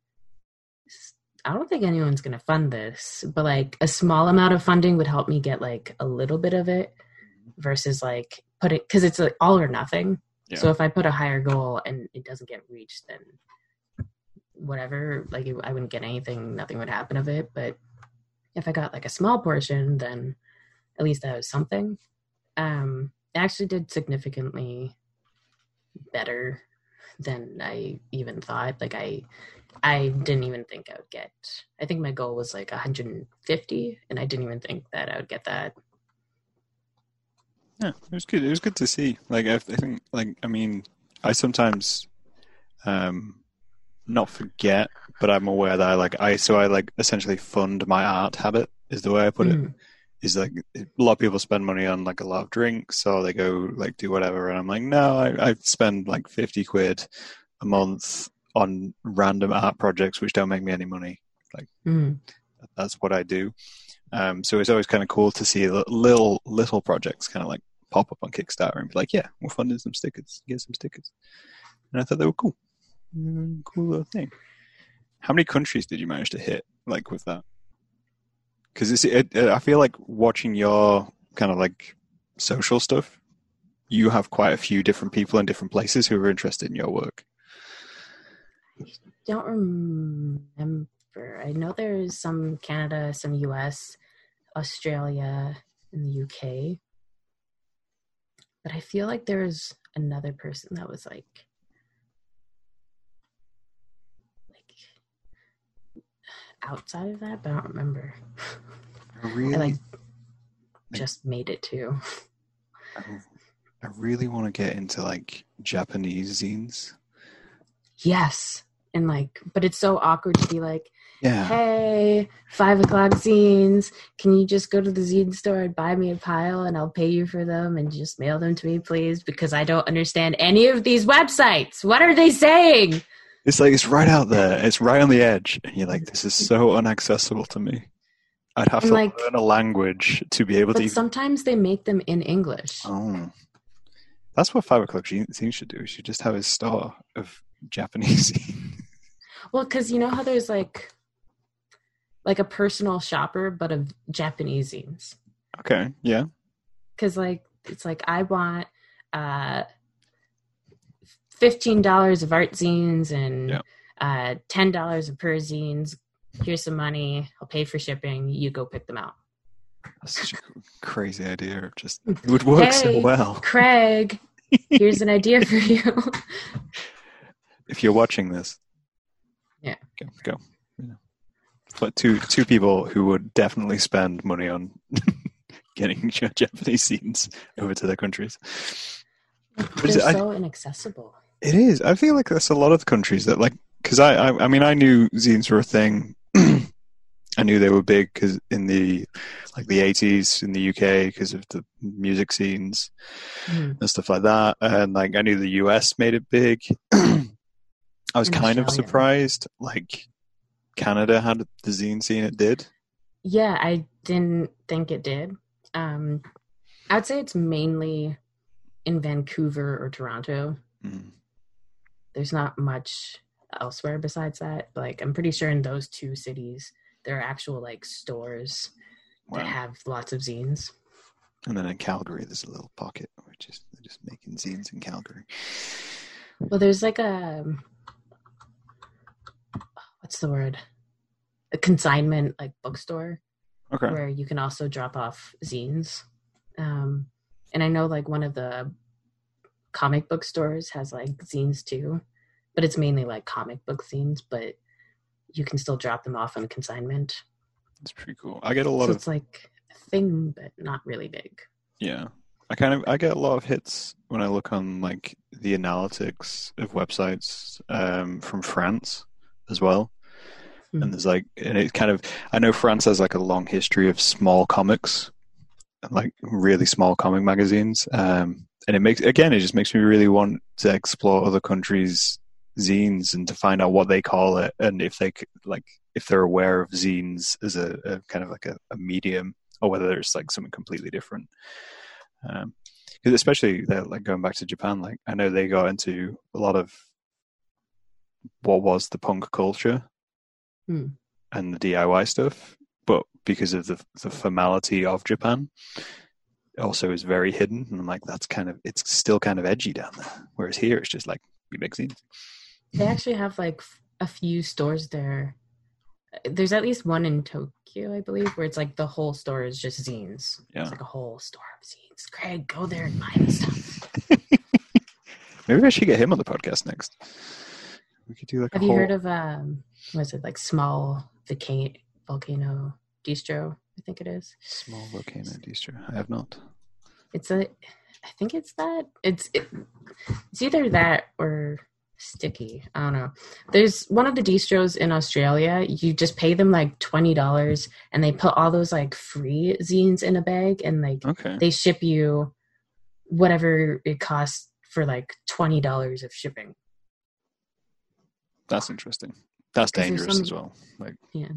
i don't think anyone's going to fund this but like a small amount of funding would help me get like a little bit of it versus like put it because it's like all or nothing Yeah. so if i put a higher goal and it doesn't get reached then whatever like it, i wouldn't get anything nothing would happen of it but if i got like a small portion then at least that was something um it actually did significantly better than i even thought like i i didn't even think i would get i think my goal was like 150 and i didn't even think that i would get that Yeah, it was good. It was good to see. Like I, I think, like I mean, I sometimes, um, not forget, but I'm aware that I like I so I like essentially fund my art habit is the way I put it. Mhm. Is like a lot of people spend money on like a lot of drinks or they go like do whatever, and I'm like, no, I, I spend like fifty quid a month on random art projects which don't make me any money. Mhm. That's what I do. Um, so it's always kind of cool to see little little projects kind of like pop up on Kickstarter and be like, yeah, we're funding some stickers, get some stickers. And I thought they were cool, Mm, cool little thing. How many countries did you manage to hit like with that? Because it, it, I feel like watching your kind of like social stuff, you have quite a few different people in different places who are interested in your work. I don't remember. I know there's some Canada, some US, Australia, and the UK. But I feel like there was another person that was like outside of that, but I don't remember. I I really, like just made it too. I, I really want to get into like Japanese zines. Yes. and like but it's so awkward to be like Yeah. hey five o'clock zines can you just go to the zine store and buy me a pile and i'll pay you for them and just mail them to me please because i don't understand any of these websites what are they saying It's like it's right out there. It's right on the edge, and you're like, this is so inaccessible to me. I'd have And, to like- learn a language to be able to. Even, sometimes they make them in english oh, that's what five o'clock zine should do. He should just have his star of Japanese. well because you know how there's like like a personal shopper but of japanese zines okay, yeah, because like it's like I want uh fifteen dollars of art zines and Yeah. uh ten dollars of perzines. Here's some money. I'll pay for shipping. You go pick them out. that's such a crazy idea. Of just it would work so well. Craig, here's an idea for you. If you're watching this, Yeah. go. go. Yeah. But two two people who would definitely spend money on getting Japanese zines over to their countries. They're I- so inaccessible. It is. I feel like there's a lot of countries that like because I, I I mean I knew zines were a thing. I knew they were big because in the like the 80s in the UK because of the music scenes Mhm. and stuff like that, and like I knew the US made it big. I was And kind of surprised, like Canada had the zine scene it did. Yeah, I didn't think it did. Um, I'd say it's mainly in Vancouver or Toronto. Mm. There's not much elsewhere besides that. Like I'm pretty sure in those two cities there are actual like stores that have lots of zines. And then in Calgary, there's a little pocket which is they're just making zines in Calgary. Well, there's like a what's the word? A consignment like bookstore Okay. where you can also drop off zines. Um, and I know like one of the comic book stores has like zines too, but it's mainly like comic book zines, but you can still drop them off on consignment. It's pretty cool. I get a lot so of it's like a thing, but not really big. Yeah. I kind of I get a lot of hits when I look on like the analytics of websites um, from France as well. Hmm. And there's like and it kind of I know France has like a long history of small comics like really small comic magazines. Um, and it makes again it just makes me really want to explore other countries zines and to find out what they call it and if they like if they're aware of zines as a, a kind of like a, a medium or whether it's like something completely different um because especially like going back to japan like i know they got into a lot of what was the punk culture Hmm. and the diy stuff but because of the the formality of japan also is very hidden and i'm like that's kind of it's still kind of edgy down there whereas here it's just like we make zines They actually have like a few stores there. There's at least one in Tokyo, I believe, where it's like the whole store is just zines. Yeah. It's like a whole store of zines. Craig, go there and buy the stuff. maybe i should get him on the podcast next we could do like Have you whole heard of um what is it like small volcano volcano distro? I think it is. small volcano distro i have not It's a I think it's that. It's it, it's either that or sticky. I don't know. There's one of the distros in Australia. You just pay them like twenty dollars, and they put all those like free zines in a bag, and like okay they ship you whatever it costs for like twenty dollars of shipping. That's interesting. That's dangerous some- as well. Like, yeah,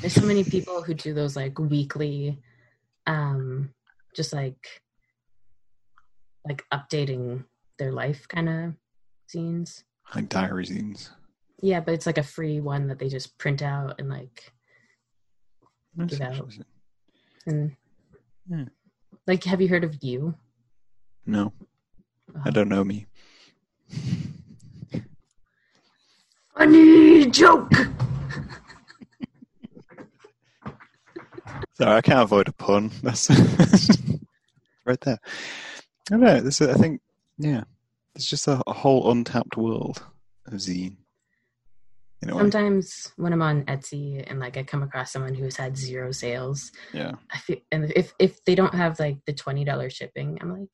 There's so many people who do those like weekly, um, just like like updating their life kind of zines. like diary zines. Yeah, but it's like a free one that they just print out and like That's Give out. and Hmm. like have you heard of you? No, I Uh, don't know me. Funny joke. Sorry, I can't avoid a pun. That's right there. I don't know. This, is- I think, yeah, it's just a, a whole untapped world of zine. In a way, Sometimes when I'm on Etsy and like I come across someone who's had zero sales, yeah. I feel and if if they don't have like the twenty dollars shipping, I'm like,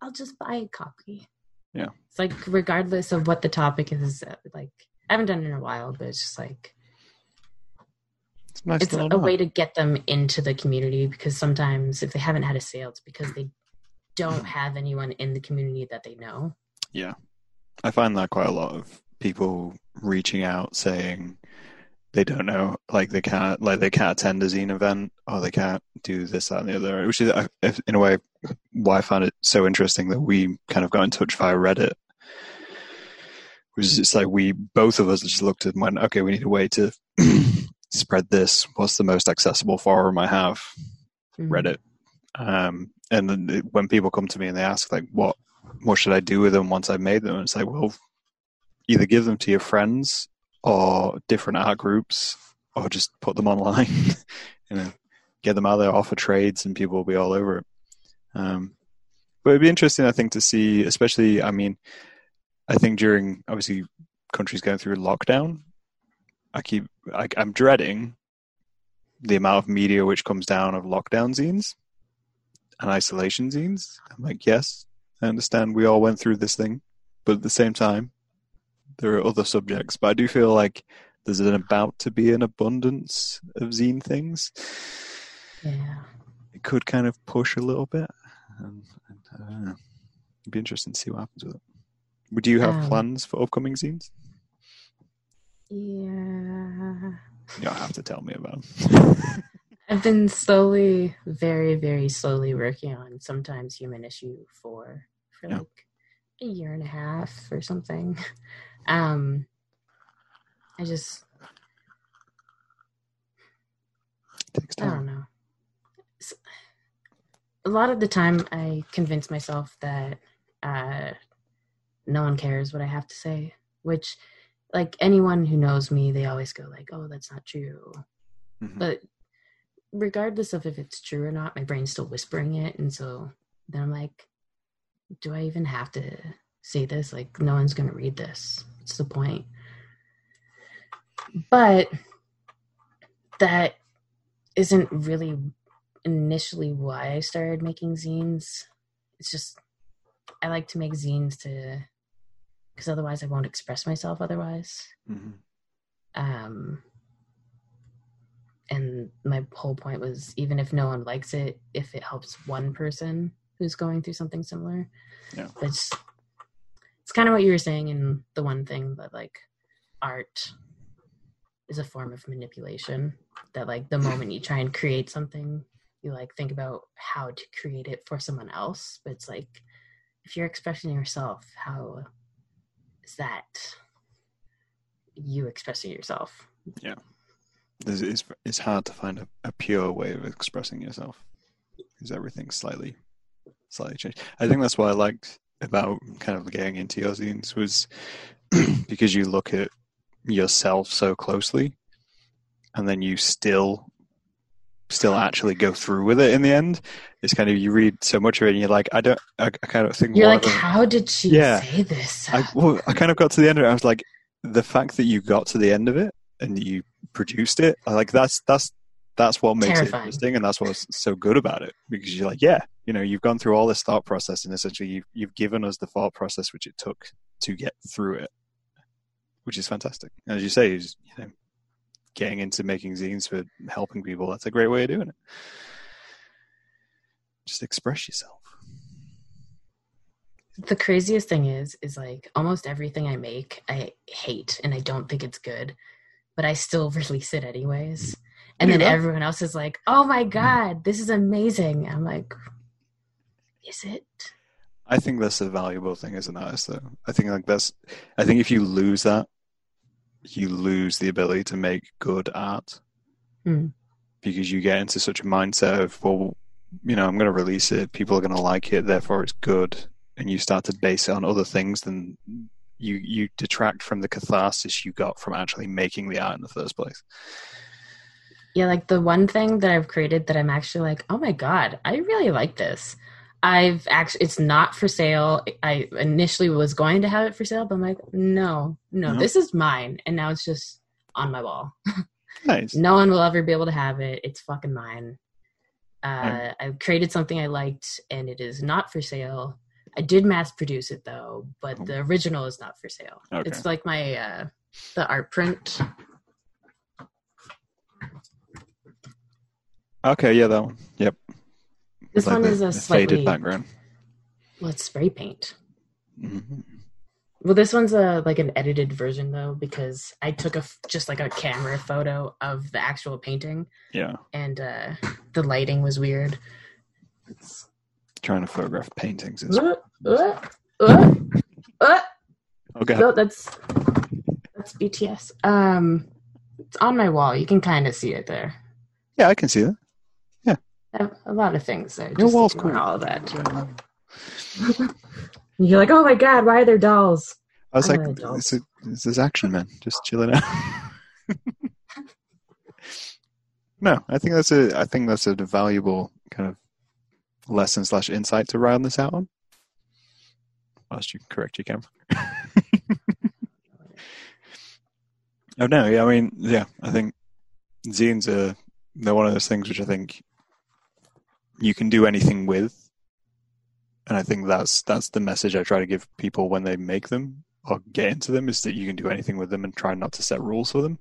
I'll just buy a copy. Yeah. It's like regardless of what the topic is, uh, like I haven't done it in a while, but it's just like It's, nice it's to a, way to get them into the community because sometimes if they haven't had a sale, it's because they don't have anyone in the community that they know. Yeah. I find that quite a lot of people reaching out saying they don't know, like they can't, like they can't attend a zine event or they can't do this, that, and the other. Which is, in a way, why I found it so interesting that we kind of got in touch via Reddit. Was it's like we both of us just looked at and went, okay, we need a way to spread this. What's the most accessible forum I have? Mhm. Reddit. Um, and then when people come to me and they ask like, what what should I do with them once I've made them? and It's like, well, either give them to your friends or different art groups, or just put them online. you know, get them out there, offer trades, and people will be all over it. Um, but it'd be interesting, I think, to see, especially. I mean, I think during obviously countries going through lockdown, I keep I, I'm dreading the amount of media which comes down of lockdown zines and isolation zines. I'm like, yes, I understand we all went through this thing, but at the same time, there are other subjects. But I do feel like there's an about to be an abundance of zine things. Yeah. It could kind of push a little bit. And, and, I don't know. It'd be interesting to see what happens with it. Would you have Um, plans for upcoming zines? Yeah. You don't have to tell me about them. I've been slowly, very, very slowly working on sometimes human issue for for Yeah. like a year and a half or something. Um I just I don't know. A lot of the time I convince myself that uh no one cares what I have to say, which like anyone who knows me, they always go like, "Oh, that's not true." Mhm. but regardless of if it's true or not my brain's still whispering it and so then i'm like do i even have to say this like no one's going to read this what's the point but that isn't really initially why i started making zines it's just i like to make zines to because otherwise i won't express myself otherwise Mhm. um and my whole point was even if no one likes it if it helps one person who's going through something similar Yeah. that's it's kind of what you were saying in the one thing that like art is a form of manipulation that like the moment you try and create something you like think about how to create it for someone else but it's like if you're expressing yourself how is that you expressing yourself There's- It's, it's hard to find a, a pure way of expressing yourself because everything's slightly slightly changed. I think that's why I liked about kind of getting into your zines was because you look at yourself so closely and then you still still actually go through with it in the end. It's kind of you read so much of it and you're like, I don't I, I kind of think You're like, how did she Yeah. say this? I, well, I kind of got to the end of it. I was like, the fact that you got to the end of it and you produced it, like that's that's that's what makes Terrifying. it interesting, and that's what's so good about it because you're like, yeah, you know, you've gone through all this thought process, and essentially you've you've given us the thought process which it took to get through it, which is fantastic. And as you say, is you know, getting into making zines for helping people. That's a great way of doing it. Just express yourself. the craziest thing is, is like almost everything I make, I hate and I don't think it's good, but I still release it anyways. And then everyone else is like, oh my God, this is amazing. I'm like, is it? I think that's a valuable thing as an artist, though. I think like that's. I think if you lose that, you lose the ability to make good art Hmm. because you get into such a mindset of, well, you know, I'm going to release it. People are going to like it, therefore it's good, and you start to base it on other things. Then you you detract from the catharsis you got from actually making the art in the first place. Yeah, like the one thing that I've created that I'm actually like, oh my God, I really like this. I've actually, it's not for sale. I initially was going to have it for sale, but I'm like, no, no, No. this is mine. And now it's just on my wall. Nice. No one will ever be able to have it. It's fucking mine. Uh, Right. I created something I liked, and it is not for sale. I did mass produce it though, but Oh. the original is not for sale. Okay. It's like my uh, the art print. Okay, yeah, that one. Yep. This like, one the- is a slightly faded background. well, it's spray paint. hmm Well, this one's a like an edited version though because I took a just like a camera photo of the actual painting Yeah, and uh the lighting was weird. It's, trying to photograph paintings. Is... uh, uh, uh, uh, Okay. no, that's that's BTS. Um, it's on my wall. You can kind of see it there. Yeah, I can see that. I have a lot of things. I Your just wall's ignore cool. all of that. You're like, oh my god, why are there dolls? I was I like, like this is, this is action, man. Just chilling out. no, I think that's a I think that's a valuable kind of lesson slash insight to round this out on. Whilst you correct your camera. oh no, yeah, I mean, yeah, I think zines are they're one of those things which I think you can do anything with, and I think that's that's the message I try to give people when they make them or get into them is that you can do anything with them and try not to set rules for them.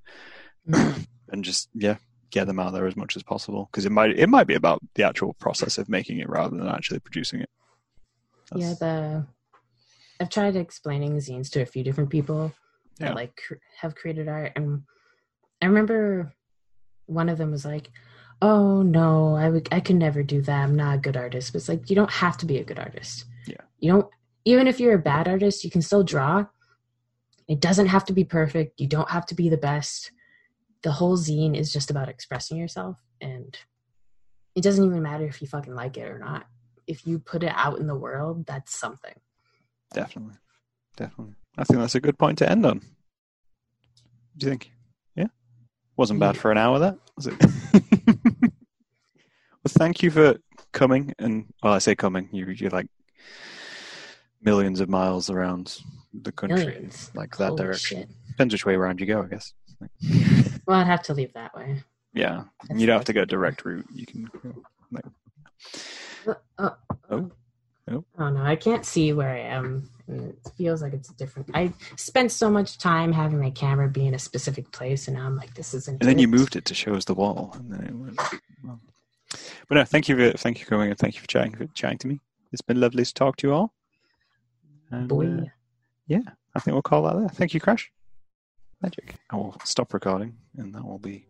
Mm. And just yeah get them out there as much as possible. Because it might it might be about the actual process of making it rather than actually producing it. yeah, the I've tried explaining zines to a few different people that like cr- have created art, and I remember one of them was like, "Oh no, I would I could never do that. I'm not a good artist." But it's like you don't have to be a good artist. Yeah. you don't even if you're a bad artist, you can still draw. It doesn't have to be perfect. You don't have to be the best. The whole zine is just about expressing yourself, and it doesn't even matter if you fucking like it or not. If you put it out in the world, that's something. Definitely. Definitely. I think that's a good point to end on. Do you think? Yeah? Wasn't bad for an hour, that, was it? well, thank you for coming. And, well, I say coming, you, you're like millions of miles around the country, Millions. like that Holy direction. shit. Depends which way around you go, I guess. Well, I'd have to leave that way. Yeah. That's you don't have to go direct route. You can like, Uh, uh, Oh. Oh. Oh no, I can't see where I am. It feels like it's different. I spent so much time having my camera be in a specific place, and now I'm like, this isn't. and then you moved it to show us the wall, and then it went. Well. But no, thank you, for, thank you for coming, and thank you for chatting, for chatting to me. It's been lovely to talk to you all. And, uh, yeah, I think we'll call that there. Thank you, Crash. Magic. I will stop recording, and that will be.